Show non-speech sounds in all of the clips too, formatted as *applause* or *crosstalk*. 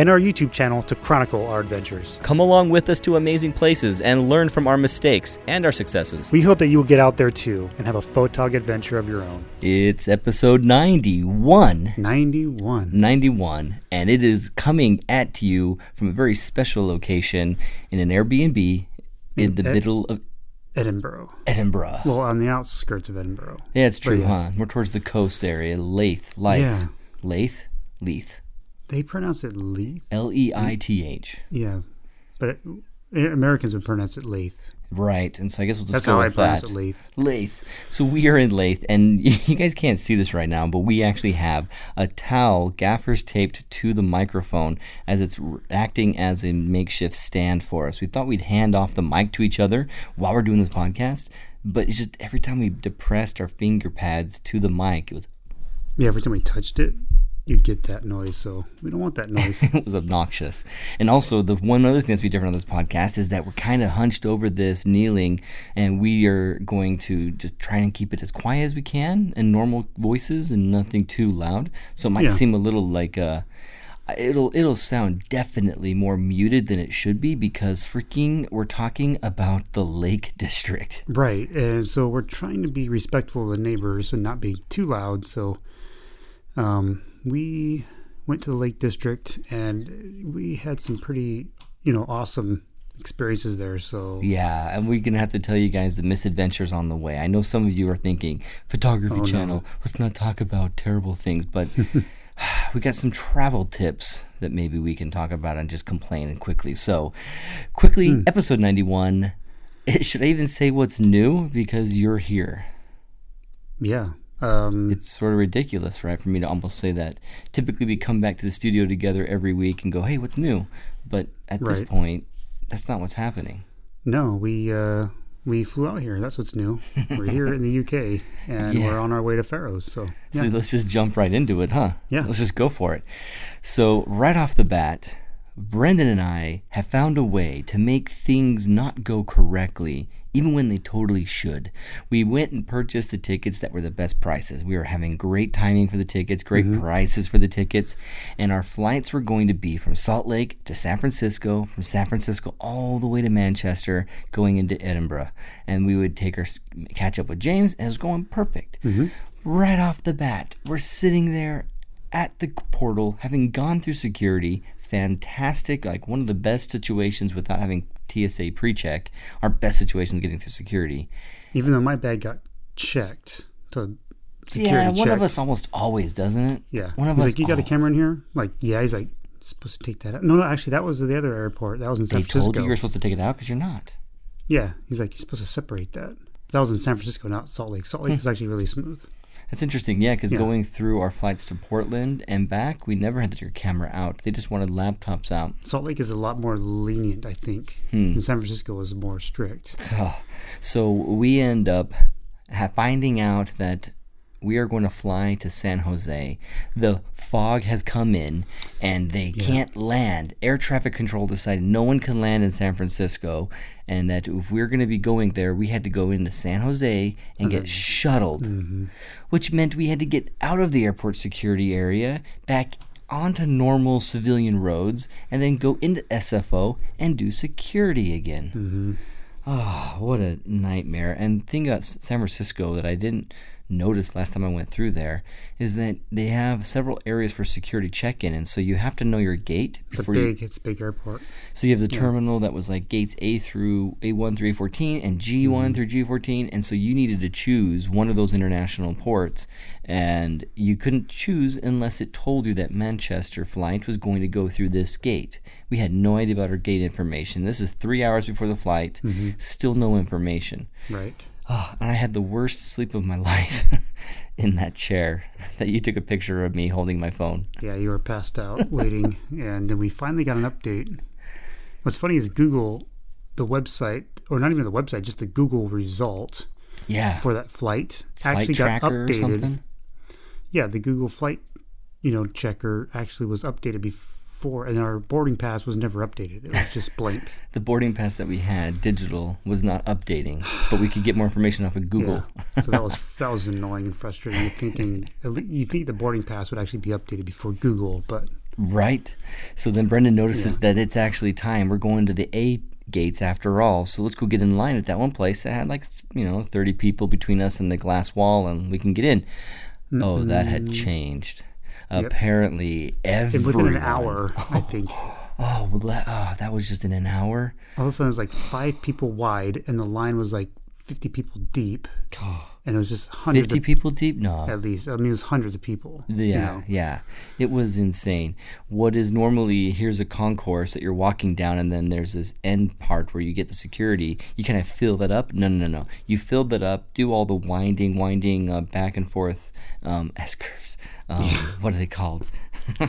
and our YouTube channel to chronicle our adventures. Come along with us to amazing places and learn from our mistakes and our successes. We hope that you will get out there too and have a photog adventure of your own. It's episode 91. 91. 91, and it is coming at you from a very special location in an Airbnb in the Ed- middle of Edinburgh. Edinburgh. Well, on the outskirts of Edinburgh. Yeah, it's true, yeah. huh? More towards the coast area. Leith. Leith. Yeah. Leith? Leith. They pronounce it Leith. L E I T H. Yeah. But it, Americans would pronounce it Leith. Right. And so I guess we'll just That's go how I with pronounce that. it Leith. Leith. So we are in Leith, and *laughs* you guys can't see this right now, but we actually have a towel gaffers taped to the microphone as it's acting as a makeshift stand for us. We thought we'd hand off the mic to each other while we're doing this podcast, but it's just every time we depressed our finger pads to the mic, it was Yeah, every time we touched it, you'd get that noise. So we don't want that noise. *laughs* it was obnoxious. And also, the one other thing that's be different on this podcast is that we're kind of hunched over this, kneeling, and we are going to just try and keep it as quiet as we can in normal voices and nothing too loud. So it might Yeah. seem a little like uh It'll it'll sound definitely more muted than it should be because freaking we're talking about the Lake District. right. And so we're trying to be respectful of the neighbors and not be too loud. So um, we went to the Lake District and we had some pretty, you know, awesome experiences there. So Yeah, and we're gonna have to tell you guys the misadventures on the way. I know some of you are thinking photography Oh, no. channel. Let's not talk about terrible things, but *laughs* *sighs* we got some travel tips that maybe we can talk about and just complain quickly. So, quickly, Hmm. episode ninety-one. Should I even say what's new because you're here? yeah. Um, It's sort of ridiculous, right, for me to almost say that. Typically, we come back to the studio together every week and go, "Hey, what's new?" But at this point, that's not what's happening. no, we uh, we flew out here. That's what's new. We're here in the *laughs* UK and Yeah. we're on our way to Faroes. So So let's just jump right into it, huh? Yeah. Let's just go for it. So, right off the bat, Brendan and I have found a way to make things not go correctly, even when they totally should. We went and purchased the tickets that were the best prices. We were having great timing for the tickets, great mm-hmm. prices for the tickets, and our flights were going to be from Salt Lake to San Francisco, from San Francisco all the way to Manchester, going into Edinburgh. And we would take our catch up with James, and it was going perfect mm-hmm. right off the bat, we're sitting there at the portal, having gone through security. Fantastic, like one of the best situations without having TSA pre check. Our best situations getting through security. even though my bag got checked to security yeah, one check. of us almost always, doesn't it? Yeah. One of he's us. like, you got a camera in here? Like, yeah. He's like, supposed to take that out. No, no, actually, that was the other airport. That was in San They told Francisco. you you were supposed to take it out because you're not. yeah. He's like, you're supposed to separate that. That was in San Francisco, not Salt Lake. Salt Lake Hmm. is actually really smooth. That's interesting, yeah, because Yeah. going through our flights to Portland and back, we never had your camera out. They just wanted laptops out. Salt Lake is a lot more lenient, I think. Hmm. And San Francisco was more strict. *sighs* So we end up finding out that we are going to fly to San Jose. The fog has come in and they can't land. Air traffic control decided no one can land in San Francisco and that if we are going to be going there, we had to go into San Jose and get uh-huh. shuttled, mm-hmm. which meant we had to get out of the airport security area back onto normal civilian roads and then go into SFO and do security again. Oh, what a nightmare. And thing about San Francisco that I didn't notice last time I went through there is that they have several areas for security check-in and so you have to know your gate It's a before you big, it's a big airport. so you have the terminal that was like gates A through A1 through A14 and G1 Mm-hmm. through G14 and so you needed to choose one of those international ports and you couldn't choose unless it told you that Manchester flight was going to go through this gate. We had no idea about our gate information. This is 3 hours before the flight. Mm-hmm. Still no information. Right. Oh, and I had the worst sleep of my *laughs* life in that chair that you took a picture of me holding my phone. Yeah, you were passed out *laughs* waiting, and then we finally got an update. What's funny is Google, the website, or not even the website, just the Google result Yeah. for that flight, Flight actually got updated. something. Yeah, the Google flight, you know, checker actually was updated before, and our boarding pass was never updated. It was just blank. *laughs* The boarding pass that we had, digital, was not updating, but we could get more information off of Google. Yeah. So that was *laughs* that was annoying and frustrating. You're thinking you think the boarding pass would actually be updated before Google, but Right. So then Brendan notices that it's actually time. We're going to the A gates after all. So let's go get in line at that one place that had like, you know, 30 people between us and the glass wall and we can get in. Oh, that had changed. Apparently, and everyone. within an hour, I think, *gasps* Oh, that, oh, that was just in an hour. all of a sudden it was like five people wide, and the line was like 50 people deep, and it was just hundreds 50 of, people deep? No. at least. I mean, it was hundreds of people. you Yeah, know. yeah. It was insane. What is normally here's a concourse that you're walking down, and then there's this end part where you get the security. You kind of fill that up. No, no, no, no. You filled that up, do all the winding, winding uh, back and forth um, S curves. Um, *laughs* what are they called? *laughs*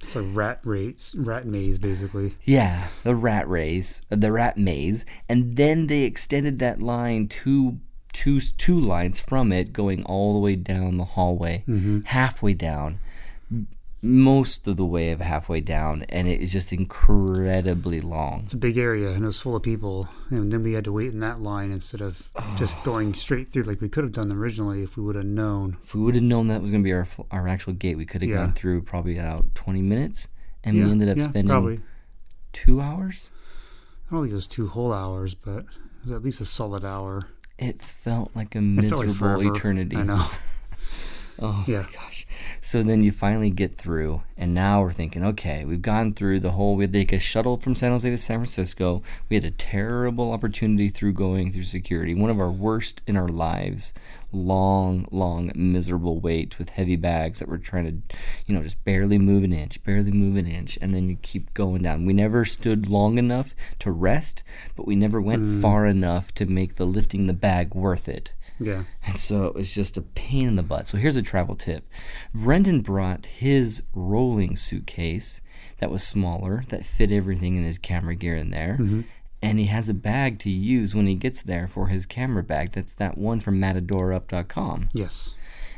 It's a rat race, rat maze, basically. Yeah, the rat race, the rat maze, and then they extended that line two, two, two lines from it, going all the way down the hallway, halfway down, most of the way of halfway down, and it is just incredibly long. It's a big area, and it was full of people, and then we had to wait in that line instead of just *sighs* going straight through like we could have done originally if we would have known. If we would have known that was going to be our our actual gate, we could have Yeah. gone through probably about twenty minutes, and yeah, we ended up yeah, spending probably. two hours. I don't think it was two whole hours, but it was at least a solid hour. It felt like a It miserable like eternity. I know. *laughs* Oh Yeah. my gosh. So then you finally get through, and now we're thinking, okay, we've gone through the whole. We had to take a shuttle from San Jose to San Francisco. We had a terrible opportunity through going through security, one of our worst in our lives. Long, long, miserable wait with heavy bags that we're trying to, you know, just barely move an inch, barely move an inch, and then you keep going down. We never stood long enough to rest, but we never went mm. far enough to make the lifting the bag worth it. Yeah. And so it was just a pain in the butt. So here's a travel tip. Brendan brought his rolling suitcase that was smaller, that fit everything in his camera gear in there. Mm-hmm. And he has a bag to use when he gets there for his camera bag. That's that one from matadorup.com. Yes.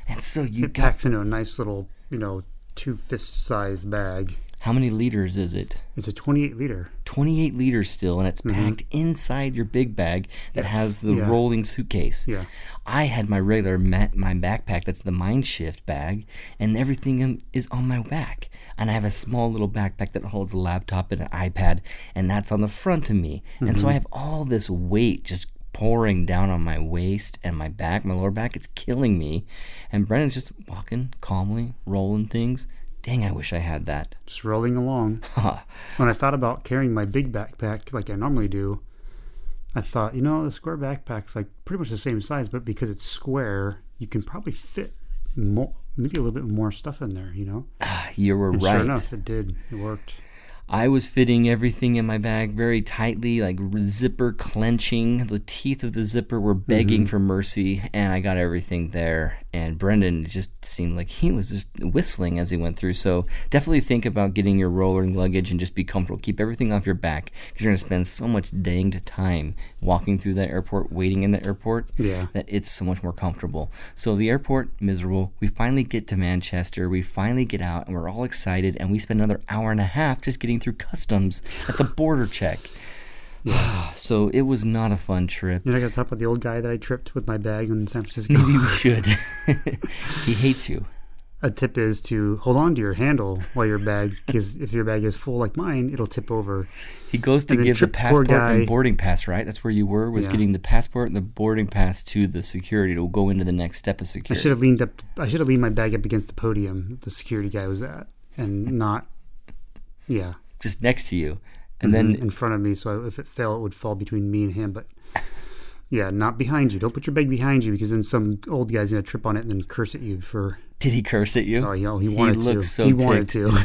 And so you It got packs into a nice little, you know, two fist size bag. How many liters is it? It's a 28 liter. 28 liters still, and it's mm-hmm. packed inside your big bag that has the Yeah. rolling suitcase. Yeah. I had my regular ma- my backpack that's the Mindshift bag, and everything is on my back. And I have a small little backpack that holds a laptop and an iPad, and that's on the front of me. And so mm-hmm. I have all this weight just pouring down on my waist and my back, my lower back. It's killing me. And Brendan's just walking calmly, rolling things. Dang, I wish I had that. Just rolling along. *laughs* when I thought about carrying my big backpack like I normally do, I thought, you know, the square backpack's like pretty much the same size, but because it's square, you can probably fit more, maybe a little bit more stuff in there, you know? Ah, you were And right. Sure enough, it did. It worked. I was fitting everything in my bag very tightly, like zipper clenching. The teeth of the zipper were begging mm-hmm. for mercy, and I got everything there. And Brendan just seemed like he was just whistling as he went through. So definitely think about getting your rolling luggage and just be comfortable. Keep everything off your back because you're going to spend so much danged time walking through that airport, waiting in the airport Yeah. that it's so much more comfortable. So the airport, miserable. We finally get to Manchester. We finally get out, and we're all excited. And we spend another hour and a half just getting through customs at the border check. *sighs* so it was not a fun trip. You're not going to talk about the old guy that I tripped with my bag in San Francisco? Maybe we should. *laughs* he hates you. A tip is to hold on to your handle while your bag, because if your bag is full like mine, it'll tip over. He goes to And give the passport and boarding pass, right? That's where you were, was Yeah. getting the passport and the boarding pass to the security to go into the next step of security. I should have leaned up. I should have leaned my bag up against the podium the security guy was at, and not, yeah, Just next to you. And then then in front of me. So if it fell, it would fall between me and him. But *laughs* yeah, not behind you. Don't put your bag behind you because then some old guy's gonna trip on it and then curse at you for. did he curse at you? Oh, you oh, know, he wanted to. looked so he wanted to. *laughs*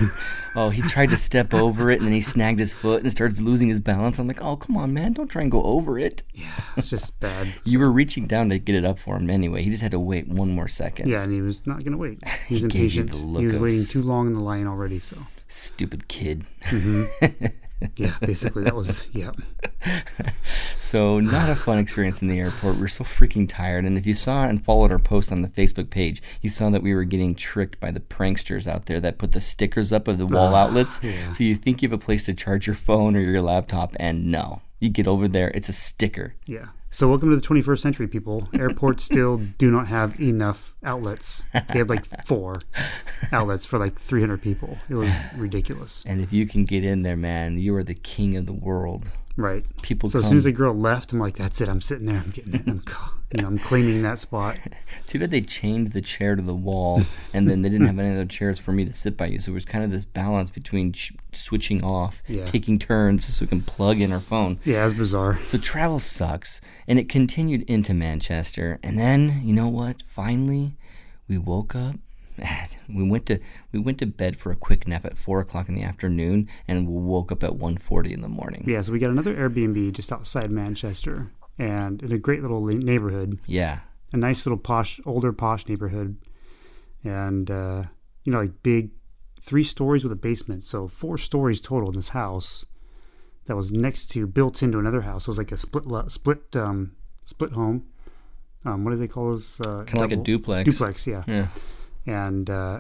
Oh, he tried to step *laughs* over it and then he snagged his foot and starts losing his balance. I'm like, oh, come on, man, don't try and go over it. Yeah, it's just bad. You were reaching down to get it up for him anyway. He just had to wait one more second. Yeah, and he was not gonna wait. He was He gave you impatient. the look He was waiting too long in the line already. So Stupid kid. Mm-hmm. yeah, *laughs* basically that was yeah. So not a fun experience in the airport. We were so freaking tired. And if you saw and followed our post on the Facebook page, you saw that we were getting tricked by the pranksters out there that put the stickers up of the wall outlets. yeah. So you think you have a place to charge your phone or your laptop, and no, you get over there, it's a sticker. Yeah. So welcome to the 21st century, people. Airports still *laughs* do not have enough outlets. They have like four outlets for like 300 people. It was ridiculous. And if you can get in there, man, you are the king of the world. Right. People So as soon as the girl left, I'm like, that's it. I'm sitting there. I'm getting it. I'm, *laughs* you know, I'm claiming that spot. *laughs* Too bad they chained the chair to the wall, *laughs* and then they didn't have any other chairs for me to sit by you. So it was kind of this balance between sh- switching off, Yeah. taking turns, so we can plug in our phone. Yeah, it's bizarre. So travel sucks, and it continued into Manchester. And then, you know what? Finally, we woke up. *sighs* We went to we went to bed for a quick nap at four o'clock in the afternoon, and we woke up at 1.40 in the morning. Yeah, so we got another Airbnb just outside Manchester and in a great little neighborhood. Yeah, a nice little posh, older posh neighborhood, and uh, you know, like big, three stories with a basement, so four stories total in this house. That was next to, built into another house. It was like a split, lo- split, um, split home. Um, what do they call those? Uh, kind of like a duplex. Duplex, yeah. Yeah. And uh,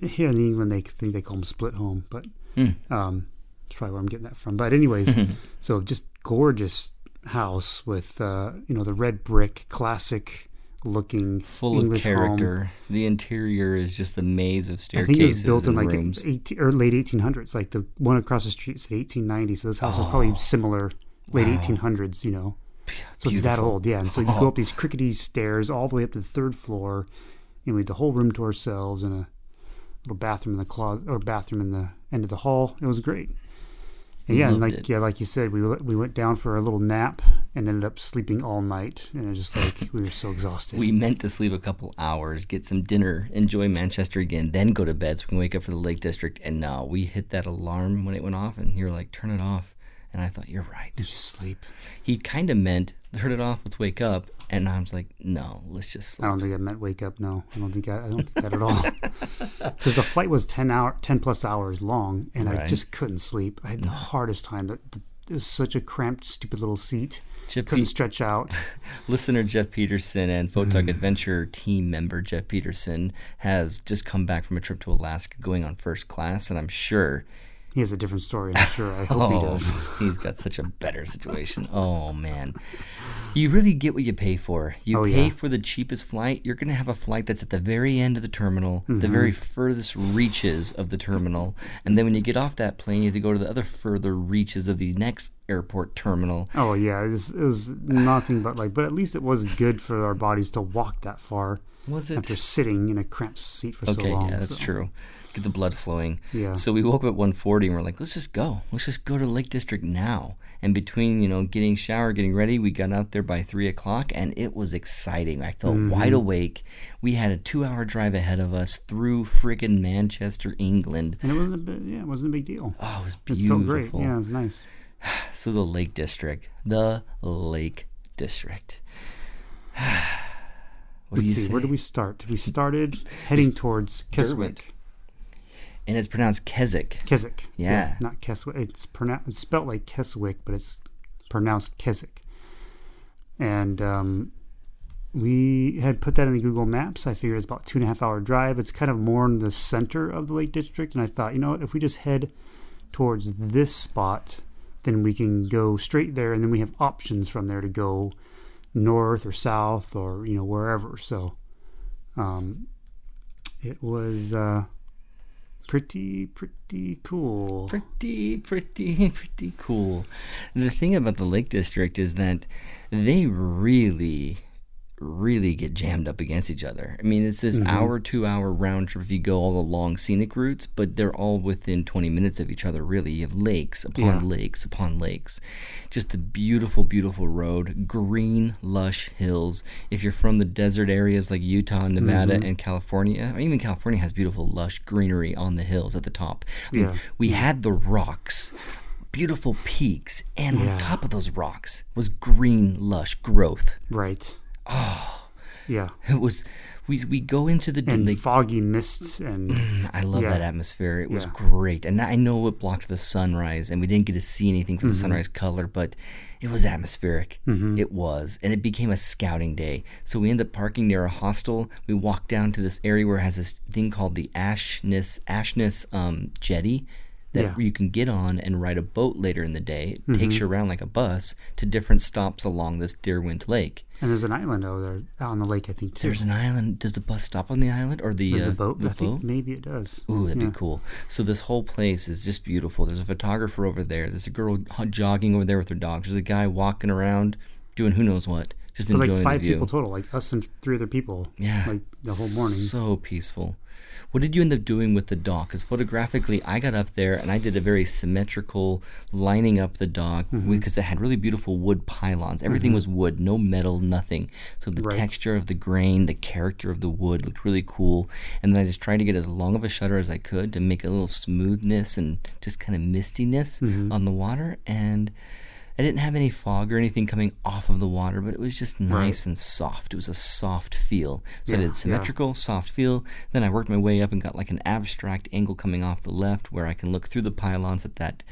here in England, they think they call them split home, but Hmm. um, that's probably where I'm getting that from. But anyways, *laughs* so just gorgeous house with uh, you know the red brick, classic looking Full English of home. character. The interior is just a maze of I think it was built in like rooms. the 18, or late 1800s. Like the one across the street is 1890. So this house is probably similar late 1800s. You know, so it's that old. Yeah, and so you go up these crickety stairs all the way up to the third floor, and we had the whole room to ourselves and a little bathroom in the closet or bathroom in the end of the hall. It was great. And yeah, and like it. yeah, like you said, we went- we went down for a little nap and ended up sleeping all night, and it was just like we were so exhausted. We meant to sleep a couple hours, get some dinner, enjoy Manchester again, then go to bed so we can wake up for the Lake District. And no, we hit that alarm when it went off, and you were like, turn it off. And I thought, you're right. Did you sleep. He kind of meant, turn it off, let's wake up. And I was like, no, let's just I don't think I meant wake up. No, I don't think I, I don't think that at all. *laughs* Because the flight was ten hour, ten plus hours long, and I just couldn't sleep. I had the hardest time. The, the, it was such a cramped, stupid little seat. Jeff Couldn't Pe- stretch out. *laughs* listener Jeff Peterson and Mm. Photog Adventure team member Jeff Peterson has just come back from a trip to Alaska going on first class. And I'm sure He has a different story. I'm sure. I hope he *laughs* does. Oh, *laughs* he's got such a better situation. Oh man, you really get what you pay for. You Oh, pay yeah. for the cheapest flight. You're going to have a flight that's at the very end of the terminal, the Mm-hmm. very furthest reaches of the terminal, and then when you get off that plane, you have to go to the other further reaches of the next airport terminal. Oh yeah, it was, it was nothing but like. But at least it was good for our bodies to walk that far Was it? after sitting in a cramped seat for Okay, so long. Okay, yeah, that's so- true. Get the blood flowing. Yeah. So we woke up at 1:40 and we're like, let's just go. Let's just go to Lake District now. And between you know getting shower, getting ready, we got out there by three o'clock, and it was exciting. I felt Mm-hmm. wide awake. We had a two-hour drive ahead of us through friggin' Manchester, England. And it wasn't a bit, yeah, it wasn't a big deal. Oh, it was beautiful. It felt great. Yeah, it was nice. *sighs* So the Lake District, the Lake District. *sighs* what do Let's you see. say? Where did we start? We started heading towards Derwent. And it's pronounced Keswick. Keswick. Yeah. not Keswick. It's pronounced. It's spelled like Keswick, but it's pronounced Keswick. And um, we had put that in the Google Maps. I figured it's about two and a half hour drive. It's kind of more in the center of the Lake District, and I thought, you know what? If we just head towards this spot, then we can go straight there, and then we have options from there to go north or south or you know wherever. So, um, it was. Uh, pretty pretty cool. pretty, pretty, *laughs* pretty cool. The thing about the Lake District is that they really, really get jammed up against each other. I mean, it's this mm-hmm. hour, two hour round trip if you go all the long scenic routes, but they're all within 20 minutes of each other, really. You have lakes upon Yeah. lakes upon lakes. Just a beautiful, beautiful road, green, lush hills. If you're from the desert areas like Utah, Nevada, mm-hmm. and California, or even California has beautiful, lush greenery on the hills at the top. I mean, Yeah. we had the rocks, beautiful peaks, and Yeah. on top of those rocks was green, lush growth. Right. Oh yeah. It was we we go into the And like, foggy mists and I love Yeah. that atmosphere. It was Yeah. great. And I know it blocked the sunrise and we didn't get to see anything for the Mm-hmm. sunrise color, but it was atmospheric. It was. And it became a scouting day. So we ended up parking near a hostel. We walked down to this area where it has this thing called the Ashness Ashness um, jetty that Yeah. you can get on and ride a boat later in the day. It takes you around like a bus to different stops along this Derwent Lake. and there's an island over there out on the lake, I think too. There's an island. Does the bus stop on the island or the, the, uh, boat. The I think maybe it does. Ooh, that'd Yeah. be cool. So this whole place is just beautiful. There's a photographer over there. There's a girl jogging over there with her dog. There's a guy walking around doing who knows what, just There's enjoying like five the people total, like us and three other people. Yeah. Like the whole morning. So peaceful. What did you end up doing with the dock? Because photographically, I got up there and I did a very symmetrical lining up the dock Mm-hmm. because it had really beautiful wood pylons. Everything was wood, no metal, nothing. So the Right. texture of the grain, the character of the wood looked really cool. And then I just tried to get as long of a shutter as I could to make a little smoothness and just kind of mistiness Mm-hmm. on the water. And I didn't have any fog or anything coming off of the water, but it was just nice and soft. It was a soft feel. So I Yeah, did yeah. symmetrical, soft feel. Then I worked my way up and got like an abstract angle coming off the left where I can look through the pylons at that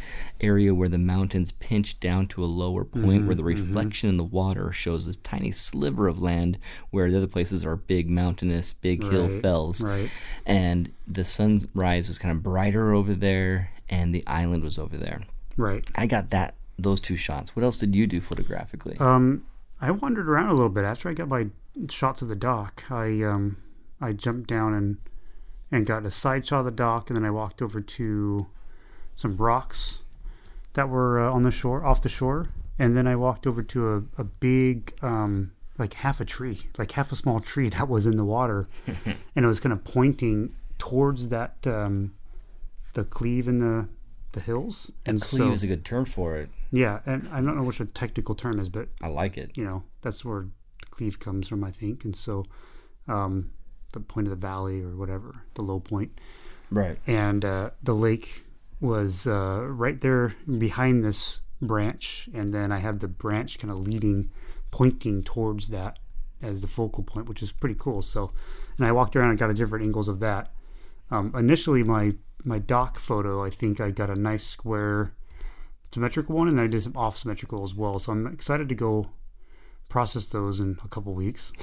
area where the mountains pinch down to a lower point where the Mm-hmm, reflection in the water shows this tiny sliver of land where the other places are big mountainous, big hill fells. right. And the sunrise was kind of brighter over there and the island was over there. Right. I got that those two shots. What else did you do photographically? Um, I wandered around a little bit after I got my shots of the dock. I um, I jumped down and and got a side shot of the dock, and then I walked over to some rocks that were uh, on the shore, off the shore, and then I walked over to a, a big um, like half a tree, like half a small tree *laughs* that was in the water, *laughs* and it was kind of pointing towards that um, the cleave in the the hills, and Cleave so is a good term for it. yeah, and I don't know what the technical term is, but I like it. you know that's where the cleave comes from i think and so um, the point of the valley or whatever the low point Right. and uh, the lake was uh, right there behind this branch and then i have the branch kind of leading pointing towards that as the focal point which is pretty cool so and i walked around and got a different angles of that um, initially my my dock photo i think i got a nice square symmetrical one and then i did some off symmetrical as well so i'm excited to go process those in a couple weeks *laughs*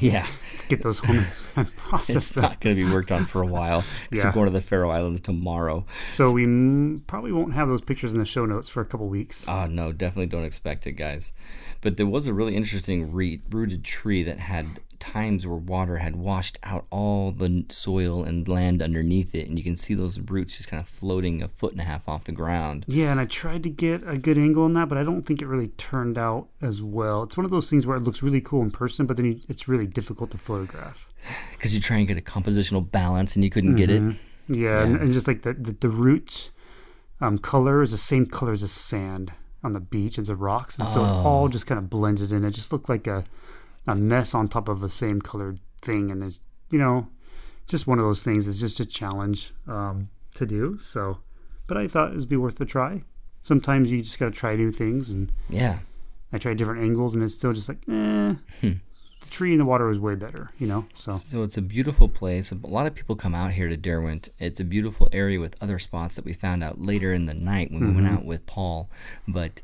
Yeah. get those home and process It's them not going to be worked on for a while. *laughs* Yeah. We're going to the Faroe Islands tomorrow. so we m- probably won't have those pictures in the show notes for a couple weeks Ah, no, definitely don't expect it, guys. But there was a really interesting re- rooted tree that had times where water had washed out all the soil and land underneath it, and you can see those roots just kind of floating a foot and a half off the ground. Yeah, and I tried to get a good angle on that, but I don't think it really turned out as well. It's one of those things where it looks really cool in person, but then you, it's really difficult to photograph. *sighs* Because you try and get a compositional balance, and you couldn't get it. Yeah, And, and just like the the, the root um, color is the same color as the sand on the beach as the rocks, and so it all just kind of blended in. It just looked like a a mess on top of the same colored thing, and it's you know just one of those things. It's just a challenge um, to do. So, but I thought it would be worth a try. Sometimes you just got to try new things, and Yeah. I tried different angles, and it's still just like, eh. The tree in the water was way better, you know. So So it's a beautiful place. A lot of people come out here to Derwent. It's a beautiful area with other spots that we found out later in the night when we went out with Paul. But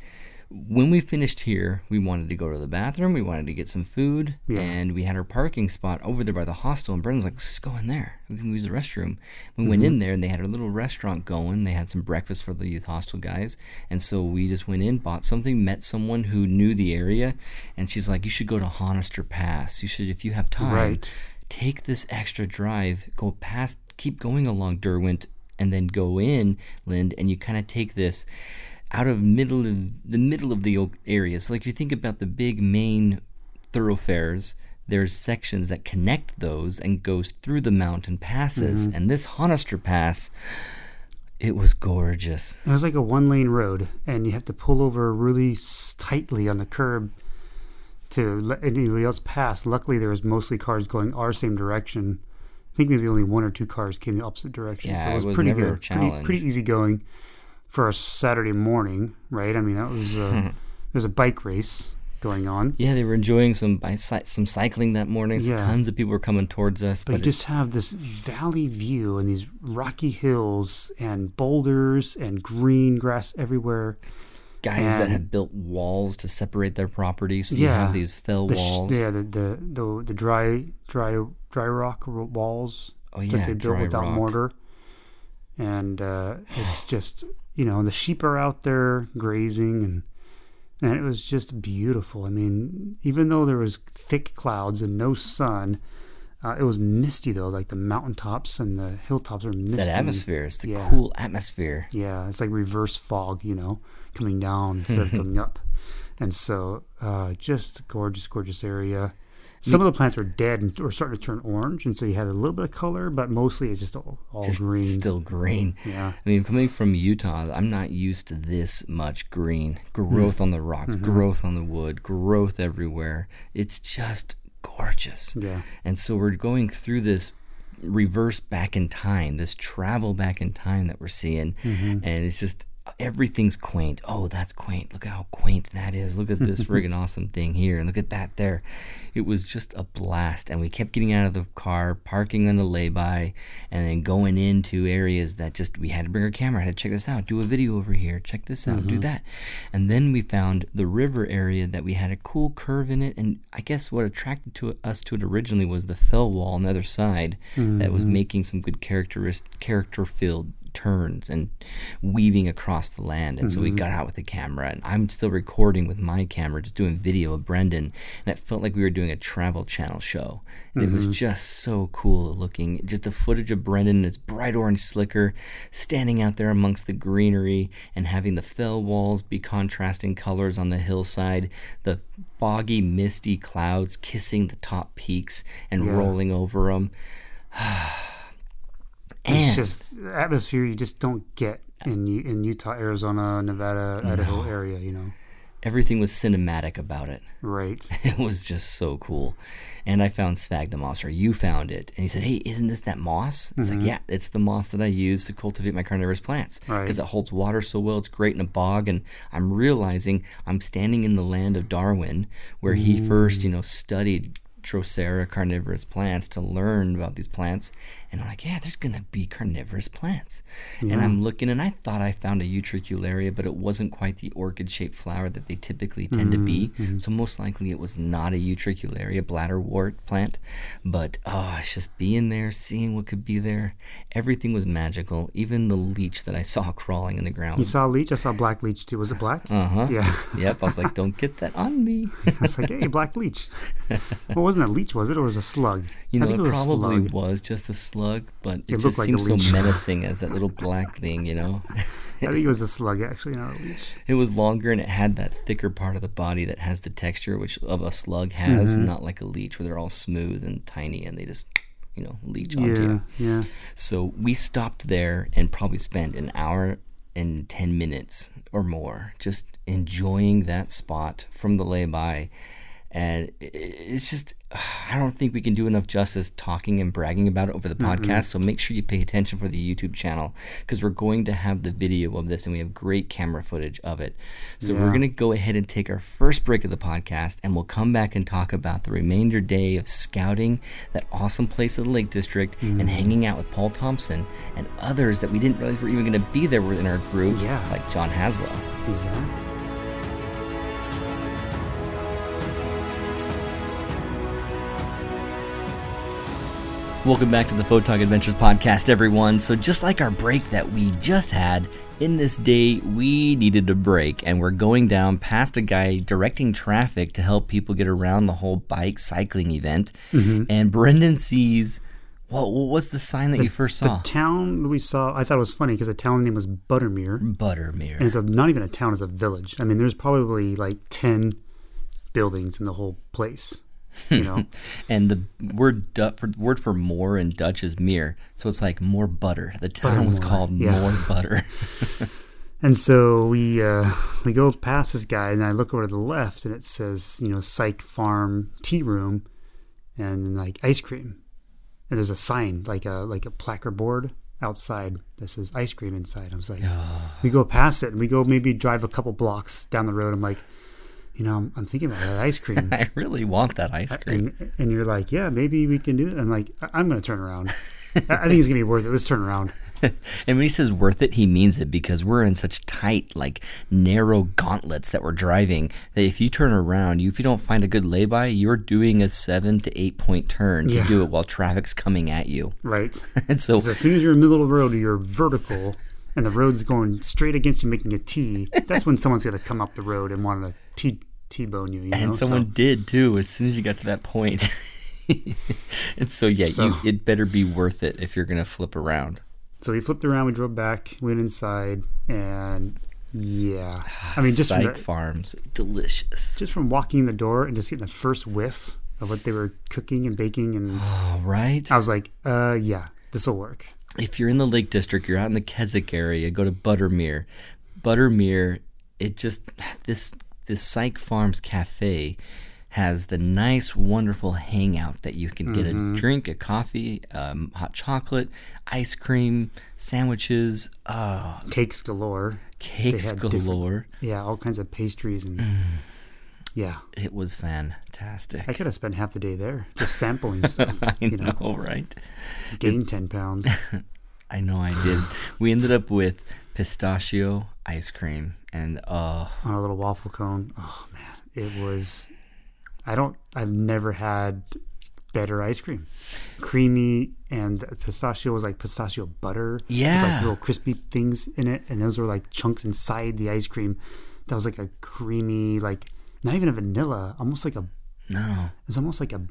when we finished here, we wanted to go to the bathroom. We wanted to get some food, Yeah. and we had our parking spot over there by the hostel. And Brendan's like, "Let's just go in there. We can use the restroom." We went mm-hmm. in there, and they had a little restaurant going. They had some breakfast for the youth hostel guys, and so we just went in, bought something, met someone who knew the area, and she's like, "You should go to Honister Pass. You should, if you have time." Right. take this extra drive, go past, keep going along Derwent, and then go in Lind, and you kind of take this out of middle of the middle of the area. So, like you think about the big main thoroughfares. There's sections that connect those and goes through the mountain passes, mm-hmm. and this Honister Pass, it was gorgeous. It was like a one lane road, and you have to pull over really tightly on the curb to let anybody else pass. Luckily, there was mostly cars going our same direction. I think maybe only one or two cars came the opposite direction. Yeah, so it was, it was pretty never a good. Pretty, pretty easy going for a Saturday morning, right? I mean, that was uh, there's a bike race. going on. Yeah, they were enjoying some some cycling that morning. So Yeah. Tons of people were coming towards us, But but, you just have this valley view and these rocky hills and boulders and green grass everywhere. guys that have built walls to separate their property, so you Yeah. have these fell The walls. yeah, the, the the the dry dry dry rock walls oh that they built without rock. mortar, and uh, it's just you know the sheep are out there grazing and and it was just beautiful. I mean, even though there was thick clouds and no sun, uh, it was misty though. Like the mountaintops and the hilltops are It's misty. that atmosphere. It's the Yeah. cool atmosphere. Yeah, it's like reverse fog, you know, coming down instead of *laughs* coming up. And so, uh, just gorgeous, gorgeous area. Some of the plants are dead and are starting to turn orange, and so you have a little bit of color, but mostly it's just all, all Just green. Still green. yeah, I mean, coming from Utah, I'm not used to this much green growth on the rocks, Mm-hmm. growth on the wood, growth everywhere. It's just gorgeous. yeah, And so we're going through this reverse back in time, this travel back in time that we're seeing. Mm-hmm. And it's just everything's quaint. Oh, that's quaint. Look how quaint that is. Look at this *laughs* friggin' awesome thing here. And look at that there. It was just a blast. And we kept getting out of the car, parking on the lay-by, and then going into areas that just we had to bring our camera, I had to check this out, do a video over here, check this out, do mm-hmm. that. And then we found the river area that we had a cool curve in it. And I guess what attracted to us to it originally was the fell wall on the other side that was mm-hmm. making some good characteristic character filled turns and weaving across the land. And so we got mm-hmm. out with the camera, and I'm still recording with my camera, just doing video of Brendan, and it felt like we were doing a travel channel show. It was mm-hmm. just so cool looking. Just the footage of Brendan in his bright orange slicker, standing out there amongst the greenery, and having the fell walls be contrasting colors on the hillside, the foggy, misty clouds kissing the top peaks and Yeah. rolling over them. *sighs* *sighs* it's just atmosphere you just don't get in in Utah, Arizona, Nevada, Idaho area. You know, everything was cinematic about it. *laughs* right? It was just so cool. And I found sphagnum moss, or you found it. And he said, Hey, isn't this that moss? It's like, mm-hmm. Yeah, it's the moss that I use to cultivate my carnivorous plants. Right. Because it holds water so well. It's great in a bog. And I'm realizing I'm standing in the land of Darwin, where he first, you mm. know, studied Drosera carnivorous plants to learn about these plants. And I'm like, yeah, there's going to be carnivorous plants. And I'm looking, and I thought I found a utricularia, but it wasn't quite the orchid shaped flower that they typically tend to be. So most likely it was not a utricularia bladderwort plant. But oh, it's just being there, seeing what could be there. Everything was magical. Even the leech that I *laughs* saw crawling in the ground. You saw a leech. I saw black leech too. Was it black? uh huh. Yeah. *laughs* Yep. I was like, don't get that on me. *laughs* it's like, hey, black leech. Well, wasn't a leech, was it? Or was it a slug? You I know, think it was probably was just a slug, but it, It just like seems so menacing as that little black thing, you know? *laughs* I think it was a slug, actually, not a leech. It was longer and it had that thicker part of the body that has the texture which of a slug has, Mm-hmm. not like a leech where they're all smooth and tiny and they just, you know, leech onto Yeah, you. yeah. So we stopped there and probably spent an hour and 10 minutes or more just enjoying that spot from the lay-by. And i- i- it's just, I don't think we can do enough justice talking and bragging about it over the podcast. So make sure you pay attention for the YouTube channel because we're going to have the video of this and we have great camera footage of it. So we're going to go ahead and take our first break of the podcast and we'll come back and talk about the remainder day of scouting that awesome place of the Lake District Mm. and hanging out with Paul Thompson and others that we didn't realize were even going to be there within our group, Yeah. like John Haswell. Exactly. Welcome back to the Photog Adventures podcast, everyone. So, just like our break that we just had, in this day, we needed a break, and we're going down past a guy directing traffic to help people get around the whole bike cycling event. Mm-hmm. And Brendan sees, well, what was the sign that you first saw? The town we saw, I thought it was funny because the town name was Buttermere. Buttermere. And it's a, not even a town, it's a village. I mean, there's probably like 10 buildings in the whole place. You *laughs* know? And the word du- for word for more in Dutch is meer, so it's like more butter. The town was Buttermore, called yeah. More Butter. *laughs* and so we uh, we go past this guy, and I look over to the left, and it says, you know, Syke Farm Tea Room and like ice cream. And there's a sign, like a like a placard board outside that says ice cream inside. I was like, we go past it, and we go maybe drive a couple blocks down the road. I'm like, you know, I'm, I'm thinking about that ice cream. *laughs* I really want that ice cream. and, and you're like, yeah, maybe we can do it. I'm like, I'm going to turn around. *laughs* I think it's going to be worth it. Let's turn around. *laughs* and when he says worth it, he means it because we're in such tight, like narrow gauntlets that we're driving that if you turn around, you if you don't find a good lay-by, you're doing a seven to eight point turn to Yeah. do it while traffic's coming at you. Right. And so as soon as you're in the middle of the road, you're vertical, and the road's going straight against you, making a T. That's when someone's going to come up the road and want to T T-bone you. you and know? So- someone did too as soon as you got to that point. *laughs* and so yeah, So- you it better be worth it if you're gonna flip around. So we flipped around, we drove back, went inside, and yeah, I mean, just from, the, Farms, delicious. just from walking in the door and just getting the first whiff of what they were cooking and baking, and All right. I was like, uh, yeah, this will work. If you're in the Lake District, you're out in the Keswick area, go to Buttermere. Buttermere, it just this this Syke Farms cafe has the nice, wonderful hangout that you can get a drink, a coffee, um, hot chocolate, ice cream, sandwiches, uh, Cakes galore. cakes galore. Yeah, all kinds of pastries and yeah. It was fantastic. I could have spent half the day there just sampling *laughs* stuff. I you know, know, right? gained ten pounds. *laughs* I know I did. we ended up with pistachio ice cream, and uh, on a little waffle cone. Oh man, it was. I don't. I've never had better ice cream. Creamy and pistachio was like pistachio butter. with Yeah. like little crispy things in it, and those were like chunks inside the ice cream. That was like a creamy, like not even a vanilla, almost like a. no, It's almost like a.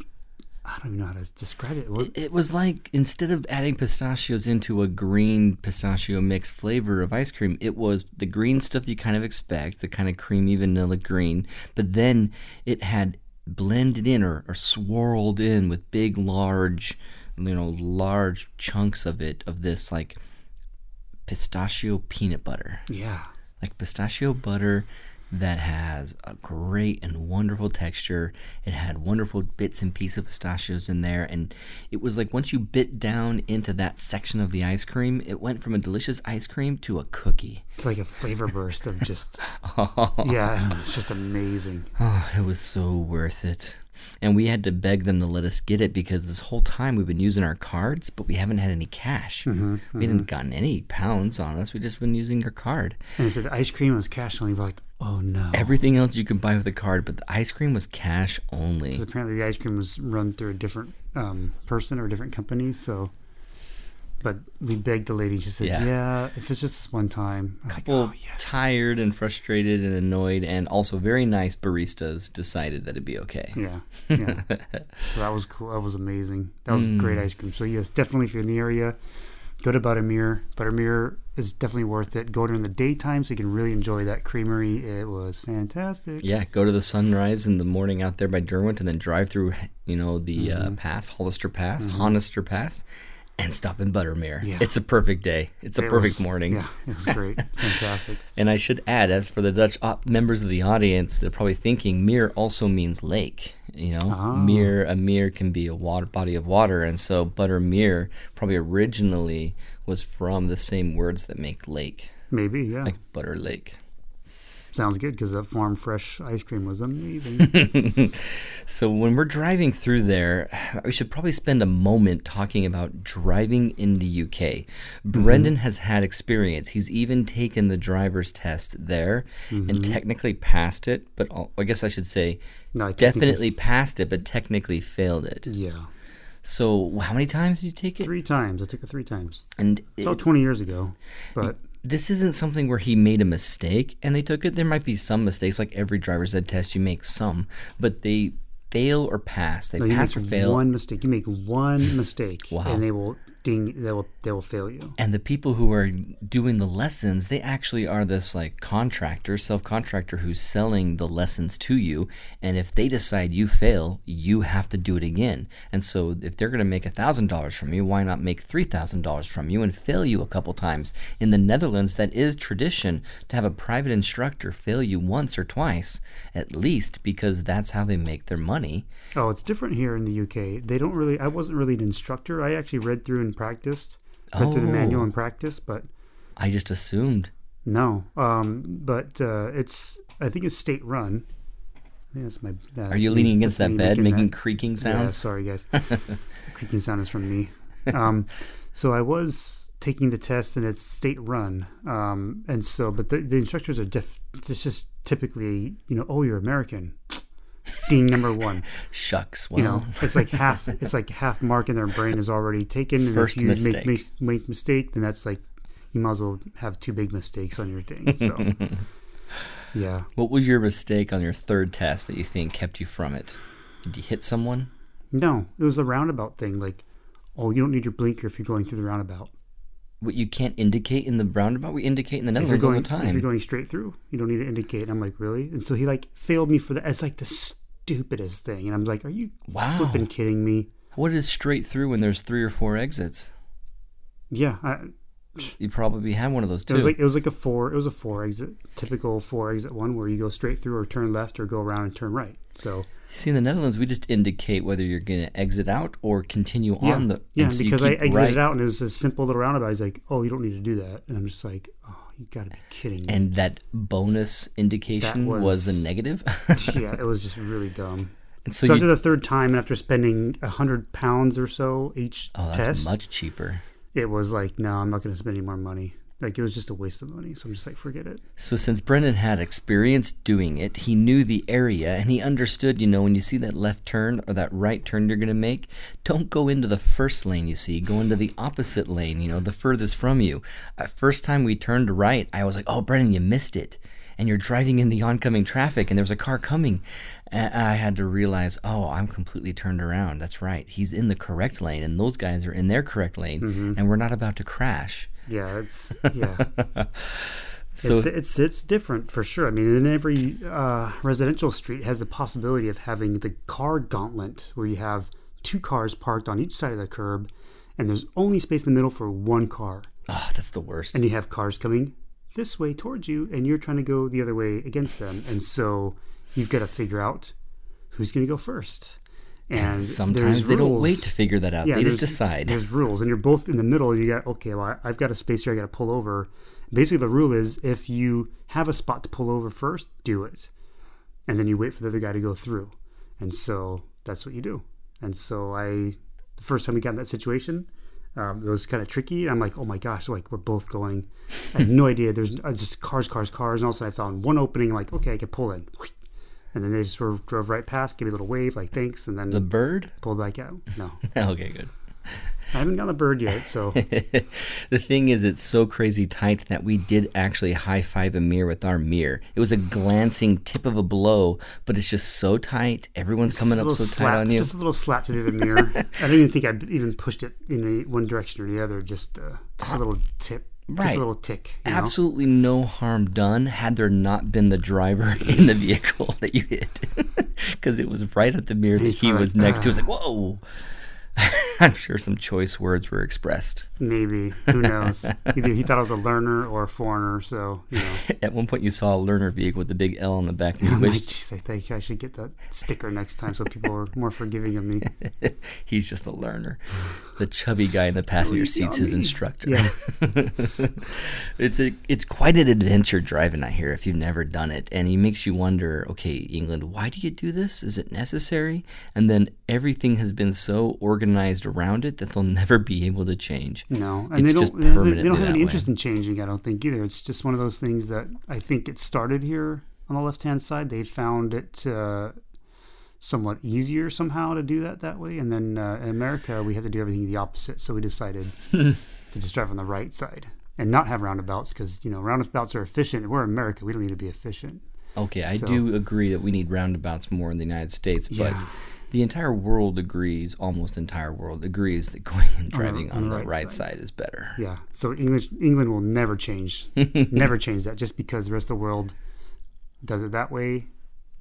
I don't even know how to describe it. It was, It was like instead of adding pistachios into a green pistachio mix flavor of ice cream, it was the green stuff you kind of expect, the kind of creamy vanilla green, but then it had blended in or, or swirled in with big, large, you know, large chunks of it, of this like pistachio peanut butter yeah. like pistachio butter that has a great and wonderful texture. It had wonderful bits and pieces of pistachios in there, and it was like once you bit down into that section of the ice cream, it went from a delicious ice cream to a cookie. It's like a flavor *laughs* burst of just. *laughs* yeah, it's just amazing. Oh, it was so worth it. And we had to beg them to let us get it because this whole time we've been using our cards, but we haven't had any cash. Mm-hmm, we hadn't gotten any pounds on us. We've just been using our card. And it said ice cream was cash only. We're like, oh no. Everything else you can buy with a card, but the ice cream was cash only. apparently the ice cream was run through a different um, person or a different company. So, but we begged the lady. She said, Yeah. "Yeah, if it's just this one time." I'm like, couple oh yes. tired and frustrated and annoyed and also very nice baristas decided that it'd be okay. Yeah, yeah. *laughs* so that was cool. That was amazing. That was Mm. great ice cream. So yes, definitely if you're in the area, go to Buttermere. Buttermere is definitely worth it. Go during the daytime so you can really enjoy that creamery. It was fantastic. Yeah, go to the sunrise in the morning out there by Derwent and then drive through, you know, the Mm-hmm. uh, pass, Hollister Pass, Honister Pass, and stop in Buttermere. Yeah. It's a perfect day. It's a It perfect was- morning. Yeah, it was great. *laughs* fantastic. And I should add, as for the Dutch op- members of the audience, they're probably thinking mere also means lake. You know, Ah. mere a mere can be a water body of water, and so buttermere probably originally was from the same words that make lake, Maybe, yeah. like butter lake. Sounds good because that farm fresh ice cream was amazing. *laughs* So when we're driving through there, we should probably spend a moment talking about driving in the UK. Mm-hmm. Brendan has had experience. He's even taken the driver's test there and mm-hmm. technically passed it, but I guess I should say No, definitely passed it, but technically failed it. yeah. So how many times did you take it? Three times. I took it three times. And it- About 20 years ago. But this isn't something where he made a mistake and they took it. There might be some mistakes, like every driver's ed test, you make some, but they fail or pass. They no, pass or fail. one mistake. You make one mistake, *laughs* Wow. and they will ding. They will. They will fail you. and the people who are doing the lessons they actually are this like contractor self-contractor who's selling the lessons to you and if they decide you fail you have to do it again and so if they're going to make a thousand dollars from you why not make three thousand dollars from you and fail you a couple times in the netherlands that is tradition to have a private instructor fail you once or twice at least because that's how they make their money Oh, it's different here in the UK. They don't really. I wasn't really an instructor. I actually read through and practiced. Read through the manual Oh. and practiced, but i just assumed no. Um, but uh, it's. I think it's state run, I think that's my. Uh, Are you leaning against that bed, making that. creaking Yeah, sounds? sorry guys. *laughs* creaking sound is from me. Um, so I was taking the test, and it's state run. Um, and so, but the, the instructors are diff. It's just typically, you know, oh, you're American. Ding number one. Shucks. Well, You know, it's like half. *laughs* It's like half mark in their brain is already taken. And First if you mistake. make make make mistake, then that's like you might as well have two big mistakes on your thing. So, *laughs* yeah. what was your mistake on your third test that you think kept you from it? Did you hit someone? No, it was a roundabout thing. Like, oh, you don't need your blinker if you're going through the roundabout. What you can't indicate in the roundabout? We indicate in the If you're all going, the if you're going straight through, you don't need to indicate. And I'm like, really? And so he like failed me for that. It's like the stupidest thing. And I'm like, are you Wow. flipping kidding me? What is straight through when there's three or four exits? Yeah, I, You probably had one of those it too. was like it was like a four. It was a four exit, typical four exit one where you go straight through or turn left or go around and turn right. So See, in the Netherlands, we just indicate whether you're going to exit out or continue yeah, on the. yeah, so because I exited right. out and it was a simple little roundabout. He's like, oh, you don't need to do that, and I'm just like, oh, you got to be kidding me. And that bonus indication That was, was- a negative. *laughs* yeah, it was just really dumb. and So, so, after the third time, and after spending a hundred pounds or so each oh, that's test, much cheaper. it was like, no, I'm not going to spend any more money. Like it was just a waste of money. So I'm just like, forget it. So since Brendan had experience doing it, he knew the area and he understood, you know, when you see that left turn or that right turn you're going to make, don't go into the first lane you see, go into the opposite lane, you know, the furthest from you. Uh, first time we turned right, I was like, "Oh, Brendan, you missed it." And you're driving in the oncoming traffic and there's a car coming. And I had to realize, "Oh, I'm completely turned around. That's right. He's in the correct lane and those guys are in their correct lane and we're not about to crash." Yeah, it's *laughs* yeah. So it's, it's it's different for sure. I mean, in every uh, residential street has the possibility of having the car gauntlet, where you have two cars parked on each side of the curb, and there's only space in the middle for one car, oh, that's the worst. and you have cars coming this way towards you, and you're trying to go the other way against them, and so you've got to figure out who's going to go first. And *laughs* Sometimes they don't wait to figure that out. they just decide. There's rules, and you're both in the middle. You got okay. Well, I've got a space here. I got to pull over. Basically, the rule is if you have a spot to pull over first, do it, and then you wait for the other guy to go through. And so that's what you do. And so I, the first time we got in that situation, um, it was kind of tricky. I'm like, oh my gosh, like we're both going. I had no *laughs* idea. There's uh, just cars, cars, cars, and all of a sudden I found one opening. I'm like, okay, I can pull in. And then they just sort of drove right past, gave me a little wave, like thanks, and then the bird? pulled back out. No, *laughs* okay, good. I haven't got the bird yet, so *laughs* the thing is, it's so crazy tight that we did actually high five a mirror with our mirror. It was a glancing tip of a blow, but it's just so tight. Everyone's coming Just a up so little tight on you. Just a little slap to the other mirror. *laughs* I don't even think I even pushed it in one direction or the other. Just, uh, just a little tip, just Right. a little tick. You know? Absolutely no harm done had there not been the driver *laughs* in the vehicle that you hit. *laughs* Because it was right at the mirror that he was next to. It was *sighs* like, whoa. *laughs* I'm sure some choice words were expressed. Maybe who knows? *laughs* Either he thought I was a learner or a foreigner. So you know, *laughs* At one point, you saw a learner vehicle with the big L on the back, and you I'm like, wished I think I should get that sticker next time so people are more forgiving of me. he's just a learner. The chubby guy in the passenger seat's his instructor. Yeah. it's a it's quite an adventure driving out here if you've never done it, and it makes you wonder. Okay, England, why do you do this? Is it necessary? And then everything has been so organized around it that they'll *laughs* never be able to change. No, and It's they just don't. They, they don't have any way. interest in changing. I don't think either. It's just one of those things that I think it started here on the left hand side. They found it uh, somewhat easier somehow to do that that way, and then uh, in America we have to do everything the opposite. So we decided *laughs* to just drive on the right side and not have roundabouts because you know roundabouts are efficient. We're America. We don't need to be efficient. Okay, I So- do agree that we need roundabouts more in the United States, but Yeah. The entire world agrees, almost entire world agrees that going and driving on, the, right, side. is better. Yeah. So English England will never change, *laughs* never change that just because the rest of the world does it that way.